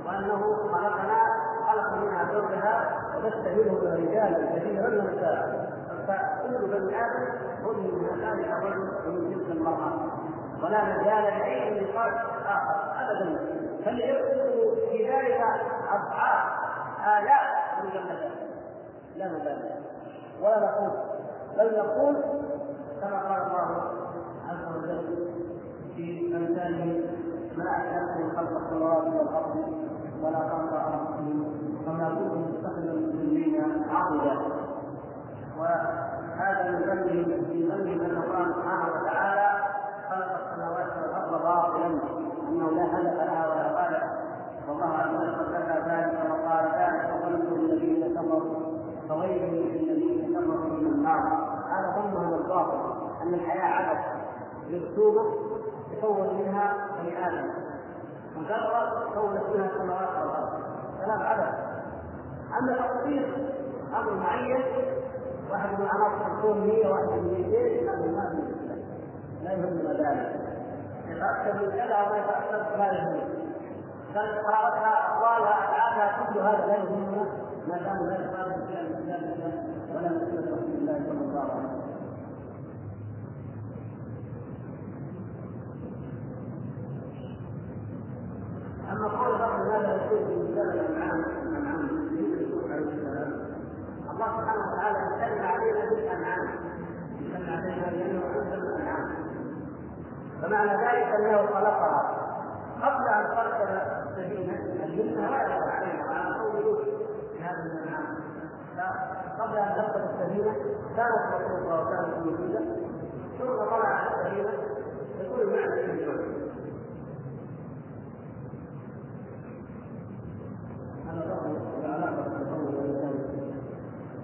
وأنه خلقنا خلق منها زوجها وبث منه رجالا كثيرا ونساء فكل بني آدم هم من ذلك الرجل ومن تلك المرأة. ولا مجال لأي نقاش اخر ابدا. فليكونوا في ذلك أضعاف آلاف المجلدات لا مبالغ ولا نقول بل نقول كما قال الله عز وجل في أمثاله ما أشهدتم خلق السماوات والأرض ولا خلق انفسهم وما كنتم متخذ المسلمين عقلا وهذا من ذنبه في ذنبه أن الله سبحانه وتعالى خلق السماوات والأرض باطلا أنه لا هدف لها ولا غايه والله عز وجل ذكر ذلك وقال ذلك ظن الذين كفروا فويل للذين كفروا من النار. هذا ظنهم الباطل أن الحياة عبث. مرسومه يكون منها بني آدم. مجرد كونت منها السماوات والأرض. كلام عبث أما تقدير أمر معين واحد من عناصر الكون 100 واحد من 200 هذا ما لا يهمنا ذلك يتاكد من كذا وما يتاكد لا يهمنا بل قراءتها اقوالها افعالها كل هذا لا يهمنا ما دام لا يخالف فعل الله ولا سنه رسول الله صلى الله عليه وسلم اما قول بعض هذا يكون في مثال الانعام الانعام عليه السلام الله سبحانه وتعالى امتن علينا بالانعام امتن علينا لأنه انزل الانعام فمعنى ذلك أنه خلقها. قبل أن تركب السفينة الجنه وعد عليها. وعلى قوم لوط في هذه الانعام فقبل أن تركب السفينة كانت مطلوبه وكانت موجوده ثم طلع السفينة. يقول معنى الجنه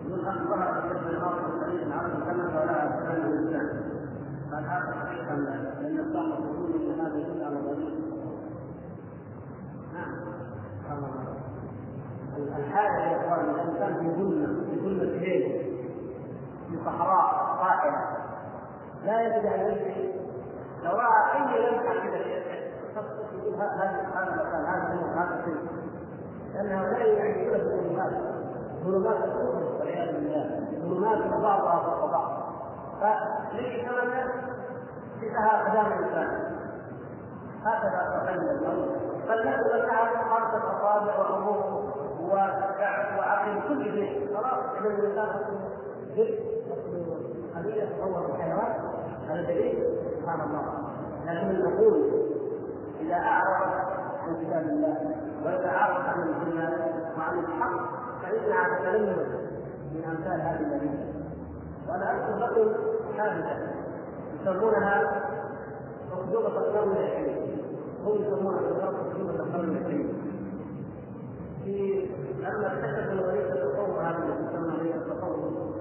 من ان ظهر في الأرض الطريق العرض كما ولا كان الانسان قال هذا صحيح ام لا؟ لأن الصحابه يقولون ان هذا يدل على ضريب نعم الحاله يا اخوان الانسان في ظلمه في ظلمه ليل في صحراء قائله لا يجد أن يمشي لو راى أي لمحة كذا يقول هذا هذا المكان هذا هذا الشيء لأنه لا يعني كل الظلمات ظلمات الكفر والعياذ بالله. ظلمات بعضها فوق بعض فليس كما لها اقدام الانسان هكذا تخيل الامر فلنقل انها خمسه اصابع وامور وعقل كل شيء. خلاص إذا الانسان جزء قليل يتطور الحيوان هذا دليل. سبحان الله. لكن نقول إذا أعرض عن كتاب الله واذا اعرض عن السنة وعن الحق فانها تتلمذ من أمثال هذه النبي وأنا أذكر لكم حادثة يسمونها مخدومه القرن العشرين. هم يسمونها مخدومه القرن العشرين. في لما اكتشفوا نظريه التطور هذه التي تسمى نظريه التطور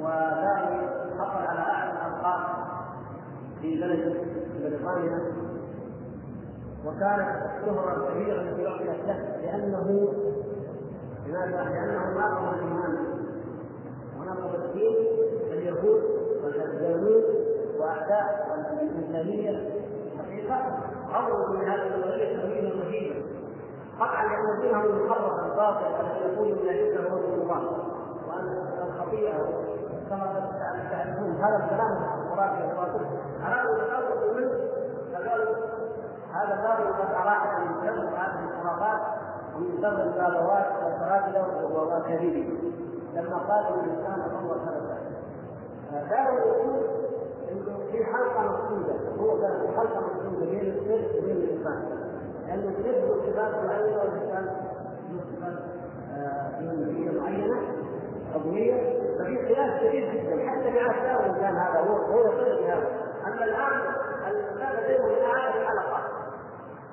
وذلك حصل على أعلى الأرقام في بلد بريطانيا. وكانت شهرة كبيرة في وقت له لأنه لماذا؟ لأنه ناقض الإيمان. وناقض الدين اليهود والأسلاميين وأعداء الإنسانية حقيقة أمر من هذه النظرية تمييزا رهيبا لأن دينهم المحرف الباطل الذي يقول من أجله هو الله وأن الخطيئة كما تعرفون هذا الكلام الخرافي الباطل أرادوا يخلصوا منه فقالوا هذا الباب قد أراح من شر هذه الخرافات ومن شر البابوات والسرادلة وكذبه لما قالوا الإنسان الله هذا كانوا يقول انه في حلقة مقصودة هو كان في حلقة مقصودة بين السر وبين الإنسان. له صفات معينه والإنسان له صفات ايمانيه معينه قضيه ففي خلاف كثير جدا حتى مع افكار الانسان هذا هو هو يصير بهذا اما الان الانسان بينه الان حلقه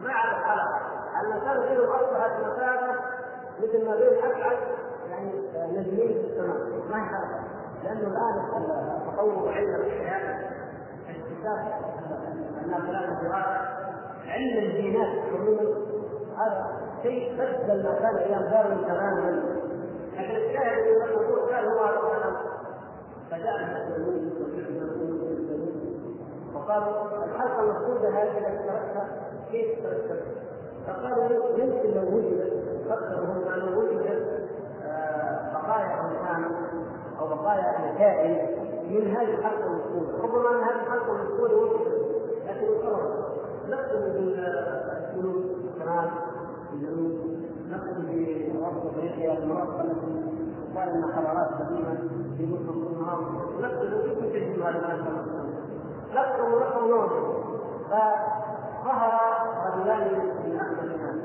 ما عاد حلقه الانسان بينه اصبحت مسافه مثل ما بين ابعد يعني نجمين في السماء ما هي حلقه لأنه الان التطور علم الحياة اكتشاف الدراسه علم الجينات عموما هذا شيء بدل ما كان أيام داروين تماما. لكن الشاهد ان الموضوع كان هو الكلام فجاء المسلمون وقالوا الحلقة المفقوده هذه التي تركها كيف تركها؟ فقالوا يمكن لو وجدت فكروا هم أنه وجدت بقايا انسان أو بقايا كائن من هذه الحلقة المفقوده ربما أن هذه الحلقة المفقوده وجدت لكن خلاص نقتل بالجنود الشمال الجنوب نقتل بوسط افريقيا المنطقة التي تقال انها حضارات قديمه في مصر والنهار نقتل في كل شيء هذا الناس نقتل ونقتل نوم فظهر رجلان من احد الناس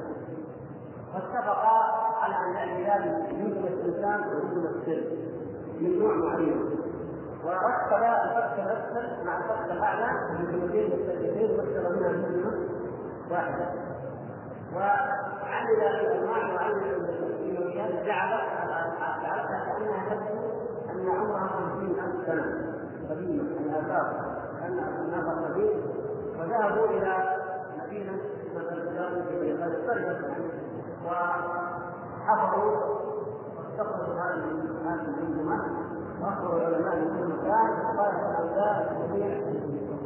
واتفقا على أن الهلال يوجد الانسان ويوجد السر من نوع معين ورتب الفتح الاسفل مع الفتح الأعلى بجملتين مختلفتين مكتب منها كلمه واحدة. وعمل الانواع وعمل الكيماويات جعلت جعلتها كانها تبدو أن عمرها 50000 سنة. قديمه الاثار كان الناس قديم. وذهبوا إلى مدينة في القريه وحفروا واستقروا هذه المنظومه وأخبروا العلماء من كل مكان. وقال هؤلاء الجميع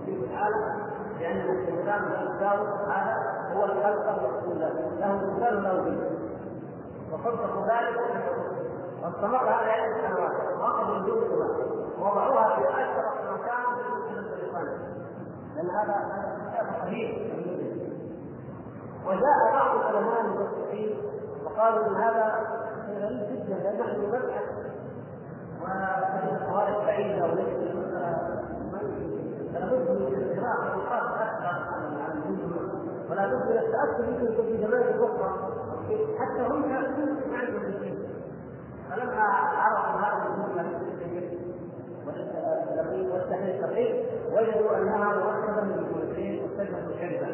في العالم لأن الاستخدام الداود هذا هو الخلق المقصود له مثال به وصدقوا ذلك واستمر هذا عدة سنوات واخذوا الجمله ووضعوها في اشرف مكان في البريطاني لأن هذا هذا صحيح. وجاء بعض العلماء المتصفين وقالوا إن هذا غريب جدا. لأن نحن نبحث. وهذه القواعد بعيده وليس لابد من الاستقراء والقاس أكثر. ولا بد من التاكد يمكن في زمان أخرى حتى هم يعرفون عندهم الشيء. فلما عرفوا هذه الجمله والتحليل الصحيح وجدوا انها مركبه من جملتين مختلفه كذبه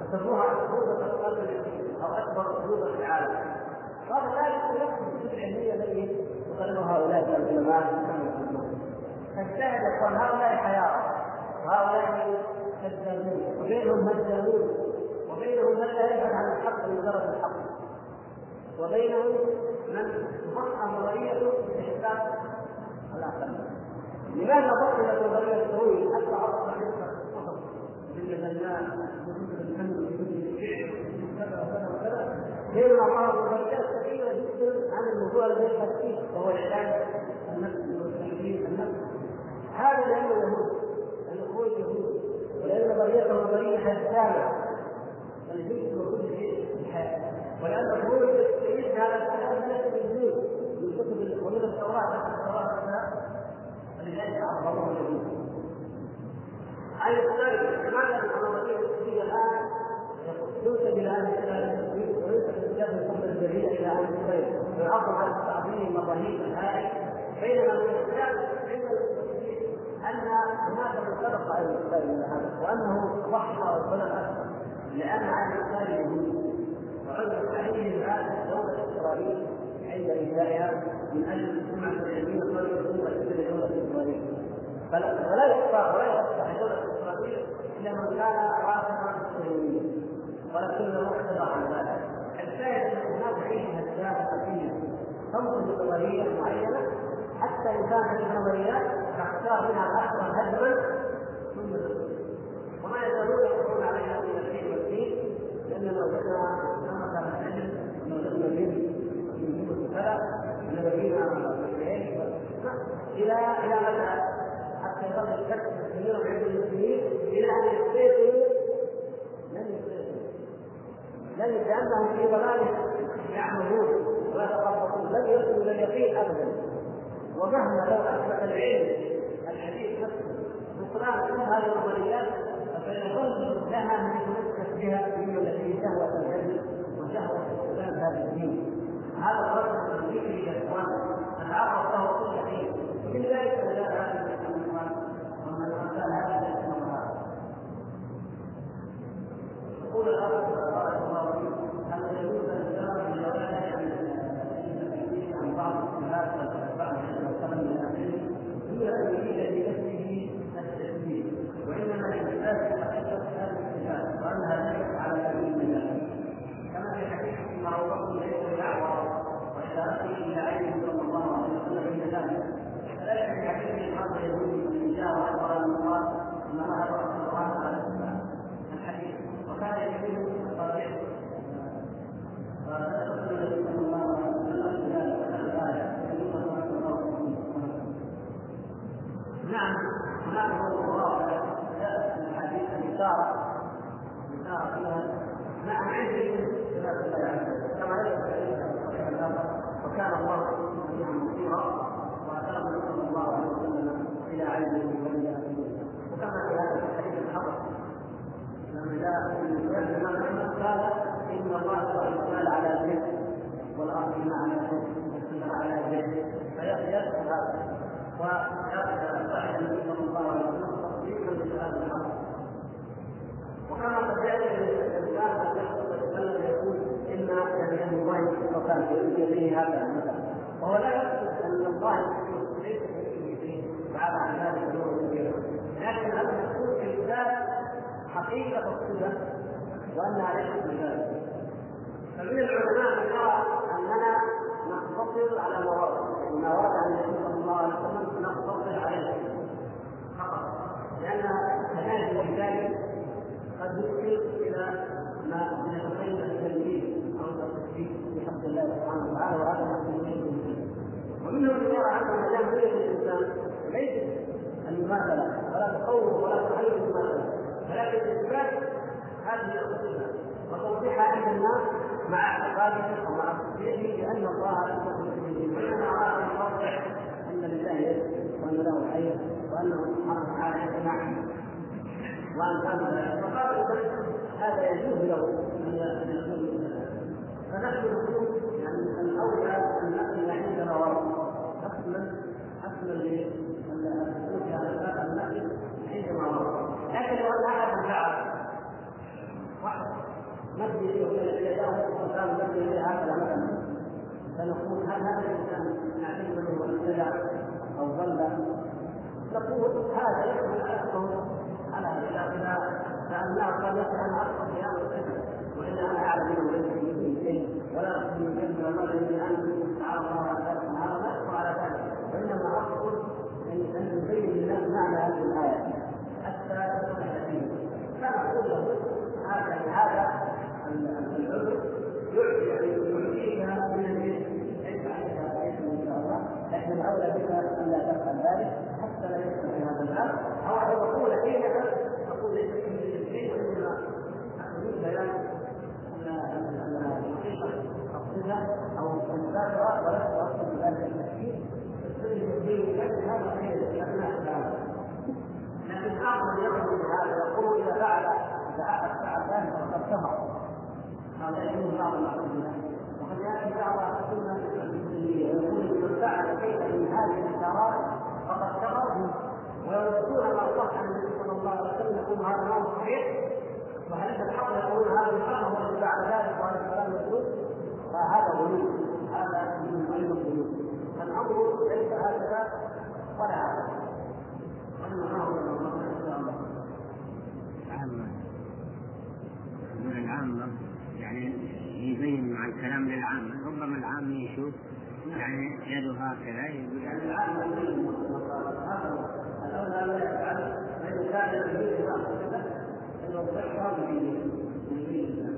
فسموها عقوبة القلب أو أكبر عقوبة في العالم. وهذا نفس الكتب العلمية التي يقررها هؤلاء العلماء. أخوان هؤلاء حياة. وهؤلاء كذابون. وبينهم مجانون وبينهم من لا يبحث عن الحق لمجرد الحق. وبينهم من تفقه نظريته باحساس الاخرين لماذا بطلت نظريه السوي حتى عرف حديث الكفر بالمثلات وجود الفن وجود الشعر كذا وكذا وكذا. بينما قالوا نظريات كثيره جدا عن الموضوع الذي يبحث فيه وهو العلاج النفسي والتحليل النفسي هذا لأن اليهود الاخوه اليهود ولأن نظريتهم نظريه حسامه الجزء وكل شيء الحياة ولان الخروج يستعيد هذا لا بالجنود من كتب ومن التوراه التوراه ولذلك الذين على الثالث لماذا النظريه الفكريه الان تنسب إلى أهل الكتاب وينسب الكتاب من قبل إلى أهل الخير ويعظم على تعظيم الرهيب الهائل بينما من الكتاب أن هناك من سبق أهل الكتاب إلى هذا وأنه ضحى وبلغ لأن أهل الكتاب يهود وعد عليهم هذه دوله اسرائيل عند انشائها من أجل السمعه العلميه التي تكون تشبه دوله اسرائيل ولا يخفى ولا يخفى دوله اسرائيل إلا من كان رافضا للصهيونيه ولكنه اعتذر عن ذلك الشاهد ان هناك عيشه اشياء خفيه تنقل نظريه معينة حتى إن كانت النظريات تختار منها الاكثر هدما ثم وما يزالون يقولون عليها. من لو وجدنا لما كان العلم وجدنا العلم من كذا نبينا إلى إلى متى حتى يظل الشك كثير عند المسلمين إلى ان يستيقظوا لن يستيقظوا لن لانهم في ضلال يعملون ويتخبطون لن يصلوا إلى اليقين ابدا ومهما لو اثبت العلم الحديث نفسه. بطلان كل هذه النظريات فسيظل لها من بها هي التي شهوه العلم وشهوه استخدام هذا الدين. هذا الرجل الذكر يا اخوان نتعرف له كل حين ومن ذلك مجال هذه الاموال ومن امثال هذه الاموال يقول الاخ بارك الله فيك أن يجوز الإسلام بالجوارح عن بعض الصلاه والاتباع والسلام من اخره دون ان يريد بنفسه التسليم وانما الاحساس حقيقه هذه الصفات وانها ليست على سبيل الله كما في حديث مروه ليس يعور واذا اتي إلى عينه صلى الله عليه وسلم عند ذلك كذلك في حديث الامام اليهودي من جاء واخبر ان قال ان الله رسول الله على الحديث وكان يقول الصالح فرسول النبي صلى الله عليه وسلم نعم هناك مواضع جاءت من حديث الإشارة الإشارة فيها نعم عندي كما وكان الله سميعا بصيرا واتاه صلى الله عليه وسلم إلى علمه والى وكما في هذا الحديث الحق لما جاء الامام احمد قال ان الله سبحانه وتعالى على الجد والارض على الجد والسماء على الجد فيذكر هذا ويصح النبي صلى الله عليه وسلم تصديقا لهذا الامر وكما قد جاء الانسان قد يتكلم يقول ان يعني ان الله وكان في يديه هذا مثلا وهو لا يقصد ان الله لكن هذا يقول في اثبات حقيقه الصفه وانها ليست بذلك فمن العلماء من يرى اننا نقتصر على المواضع يعني ما ورد عن نقتصر عليه فقط لأن تنازل بذلك قد يشير إلى ما يتخيل التنبيه أو التشبيه بحمد الله سبحانه وتعالى وهذا ما ومنهم من يرى أن دام نيه الانسان ليست المماثله ولا تصور ولا تحيز المماثله ولكن اثبات هذه الصفه وتوضيحها عند الناس مع اعتقاده ومع تصديقه بأن الله يستخدم به وانما اراد أن يوضح أن لله يد وأن له حي وأنه سبحانه وتعالى يسمع وامثال ذلك. فقال هذا يجوز له أن يكون فنحن نقول يعني الأولى أن نقل عندنا ورد أصلا أصلا للسلوك على اسباب النقل عندنا ورد لكن لو ان احد فعل واحد مبني اليه وكان مبني اليه هكذا مثلا فنقول هل هذا الانسان نعتبره ابتدع أو ضل نقول هذا يحمل على على اذا سالناه قال ليس أنا اقصد في هذا الفكر والا أنا أعلم أنه ليس شيء ولا اقصد من كلمه الله أن ان تعالى الله وانما اقصد ان أن نبين للناس معنى هذه الآية. حتى تكون حكيما فنقول له هذا هذا العذر يعطيك من العلم إن لكن الأولى بك أن لا تفعل ذلك حتى لا يدخل في هذا الباب. أو أن يقول حينما تقول ليس في شيء وإنما اريد بيان ان الحقيقة الصفه أو المذاكره ولست اقصد بذلك. لكن هذا اعظم بهذا يقول اذا فعل اذا فعل ذلك فقد كفر هذا يكون بعض الاحاديث وقد بعض السنة يقول من فعل شيئا من هذه الاشارات فقد كفر ويردون ما الله يقول هذا هو صحيح الحق يقول هذا الحق ذلك وهذا الكلام فهذا هذا من الغلو فالامر ليس هكذا ولا هكذا وانما هو ان شاء الله العام يبين مع الكلام للعامة ربما العام يشوف يعني يده هكذا يقول يعني العامة. الأولى لا يفعل فإن كان يريد هكذا أنه صحة يقول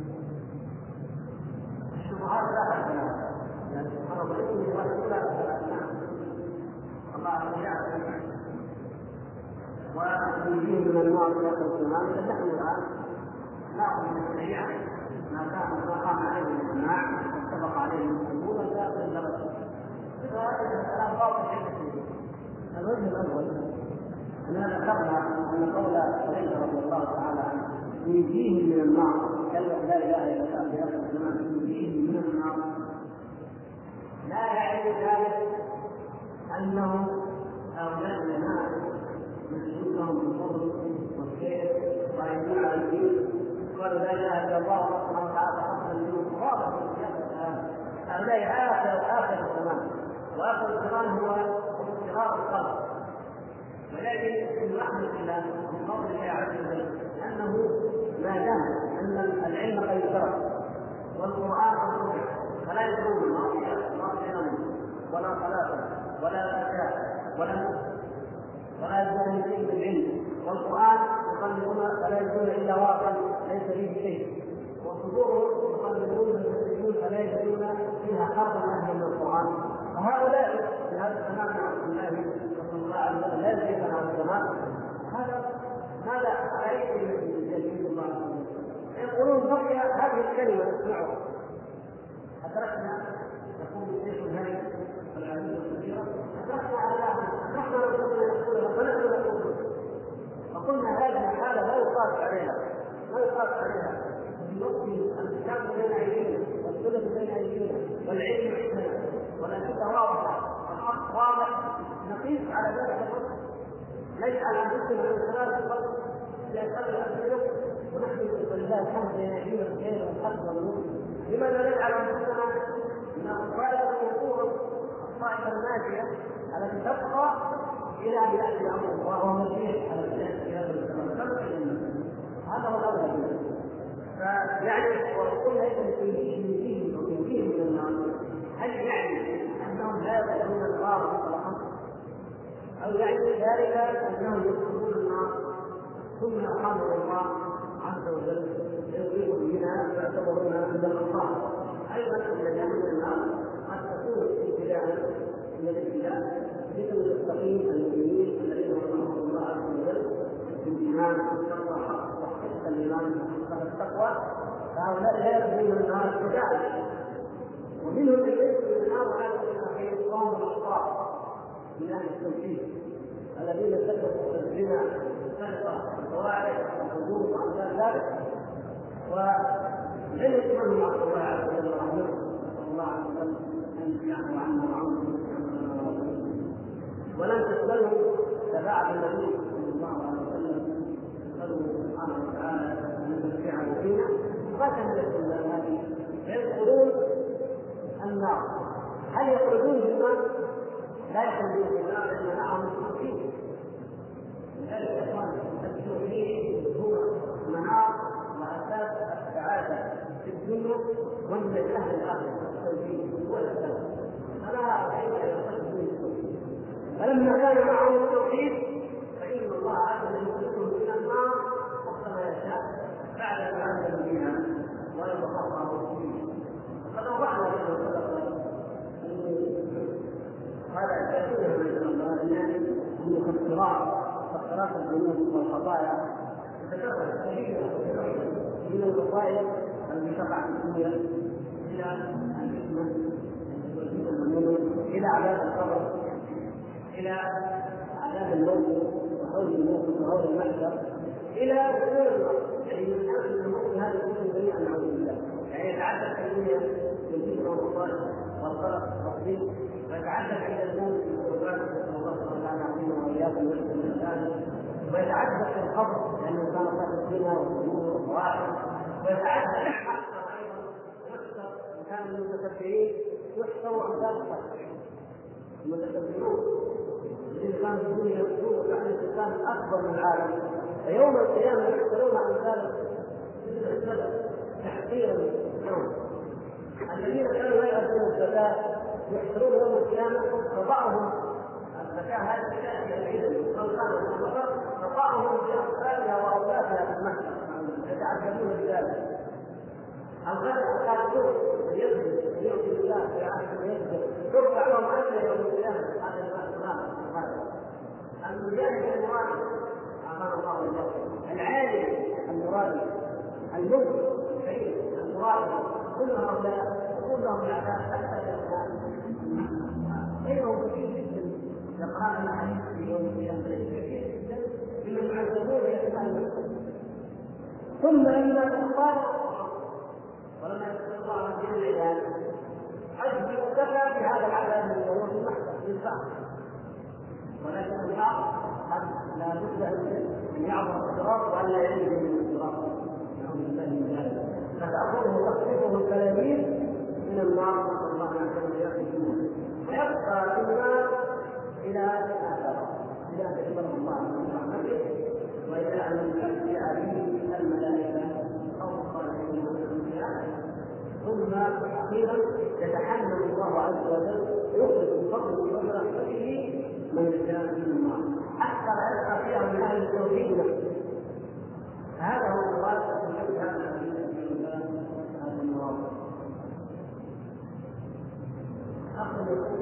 يكون من النار ياخذ الإمام فنحن الآن نأخذ من ما كان ما قام عليه الإجماع واتفق عليه المسلمون من درجة فهذا الكلام عند الوجه الأول أننا ذكرنا أن قول علي رضي الله تعالى عنه يجيه من النار كلمة لا إله إلا الله في آخر الزمان يجيه من النار لا يعني ذلك أنه هؤلاء الناس. مسجون لهم بالفضل والخير ويدل على الدين. قالوا لا إله إلا الله سبحانه وتعالى حصل منهم واضح. هؤلاء اخر اخر الزمان. وآخر الزمان هو اضطراب القلب ولكن من رحمه الله من فضل الله عز وجل انه ما دام ان العلم قد اشترك والقرآن قد فلا يدرون ما ولا صلاه ولا زكاه ولا ولا يزال شيء بالعلم والقرآن يصلون فلا يجدون إلا ورقا ليس فيه شيء. وصدورهم يصلون المسلمون فلا يجدون فيها حرفا أهلا من القرآن. فهؤلاء في هذا الزمان مع رسول الله صلى الله وسلم لا يدري هذا الزمان هذا على اي يجيب الله يقولون بقي هذه الكلمة نسمعها أدركنا يقول الشيخ الهري والعليم الكبيره أدركنا على نحن وقلنا هذه الحالة لا يقاس عليها. لا يقاس عليها. بنقص الكتاب بين أيدينا والسنة بين أيدينا والعلم عندنا والأدلة واضحة الحق واضح. نقيس على ذلك نجعل أنفسنا من خلال الفرق لأقل الأسئلة ونحن ولله الحمد أيدينا الخير والحق والنور لماذا نجعل أنفسنا من الطائفة المنصورة الطائفة الناجية التي تبقى إلى ان ياتي وهو مسيح على في هذا الزمان هذا هو الاولى فيعني وقلنا اذا تنجيهم وتنجيهم من النار هل يعني أنهم لا يدخلون النار أو يعني ذلك أنهم يدخلون النار ثم اقاموا الله عز وجل يغيب بنا فيعتبرون من الانصار أيضا النجاه من النار قد تكون ابتلاء من الابتلاء مثل المتقين المؤمنين الذين رحمهم الله عز وجل بالايمان والتقوى حق الايمان وحق التقوى فهؤلاء لا يدخلون النار ابتداء ومنهم من يدخل النار وهذا الأخير قوم الاشرار من أهل التوحيد الذين سلكوا الزنا والسرقه والفواحش والحدود وأمثال ذلك. ولم يكن مع الله عز وجل رحمه نسال الله عز وجل أن يعفو عنا وعنهم ولم تسأله شفاعة النبي صلى الله عليه وسلم. نسأله سبحانه وتعالى أن يمتعه فينا. كان يدخل هذه؟ فيدخلون النار. هل يخرجون في النار؟ لا النار لأن معهم التوحيد. لذلك يا إخوان التوحيد هو منار وأساس السعادة في الدنيا والنجاح الآخرة التوحيد هو الأساس فلا كيف يخرج من التوحيد فلما كان معهم التوحيد فإن الله عز وجل يخرجهم من النار وقت ما يشاء بعد ما عذب فيها ويتخطى فيها وقد أوضحنا كما هذا كثير من الناس من مكفرات مكفرات الذنوب والخطايا من الخطايا التي تقع في الدنيا إلى الحكمه إلى عذاب القبر إلى عذاب الموت وحول الموت وحول المحشر إلى يعني انه في هذا الكون جميعا نعوذ بالله. يعني في الدنيا بالذكر والصالح والخلق والتصديق ويتعدد عند بالقران نسال الله سبحانه يعطينا واياكم ويحسن من ويتعدد في القبر لأنه كان صاحب الزنا والقبور والفواحش ويتعدد في الحق أيضا يحشر إن كان من المتكبرين يحشر امثال المتكبرون. الذين كانوا في الدنيا يقولون كان الانسان أكبر من العالم. فيوم القيامة يحشرون امثال تحقيرا لهم الذين كانوا لا يؤدون الزكاة يحشرون يوم القيامة فبعضهم الزكاه هذه تاتي بعيدا أو كانت البقر فبعضهم باقطابها واوقاتها في المحشر يتعجبون بذلك. الغد القاتلون يكذب يؤتي بالله في عهد ويكذب ترفع لهم اجر يوم القيامة. هذا المال المجاهد المراد؟ اعطانا الله الجنه العالم المراد. المنكر الكريم المراد. كل هؤلاء يكون لهم غيرهم كثير جدا يقرأ الحديث في يوم القيامه كثير جدا ممن يعذبون في اسماء ثم ان قال ولما عن دين العباد حسبي كفى بهذا العذاب من يوم المحشر للفهم ولكن الحق قد لا بد أن يعبر الصراط وأن لا ينجو من الصراط. نعوذ بالله من ذلك فتاخذه تخطفه الكلابير من النار نسال الله ان يكون ويبقى في إلى آخره. إلى ان يكبره الله من رحمته والى ان تاتي به الملائكة أو الصالحين ثم أخيرا يتحمل الله عز وجل يخرج بفضله وبرحمته من يشاء من النار لا يبقى فيها من أهل التوحيد. هذا هو من حفظ هذا الحديث هذا المراد اخر يقول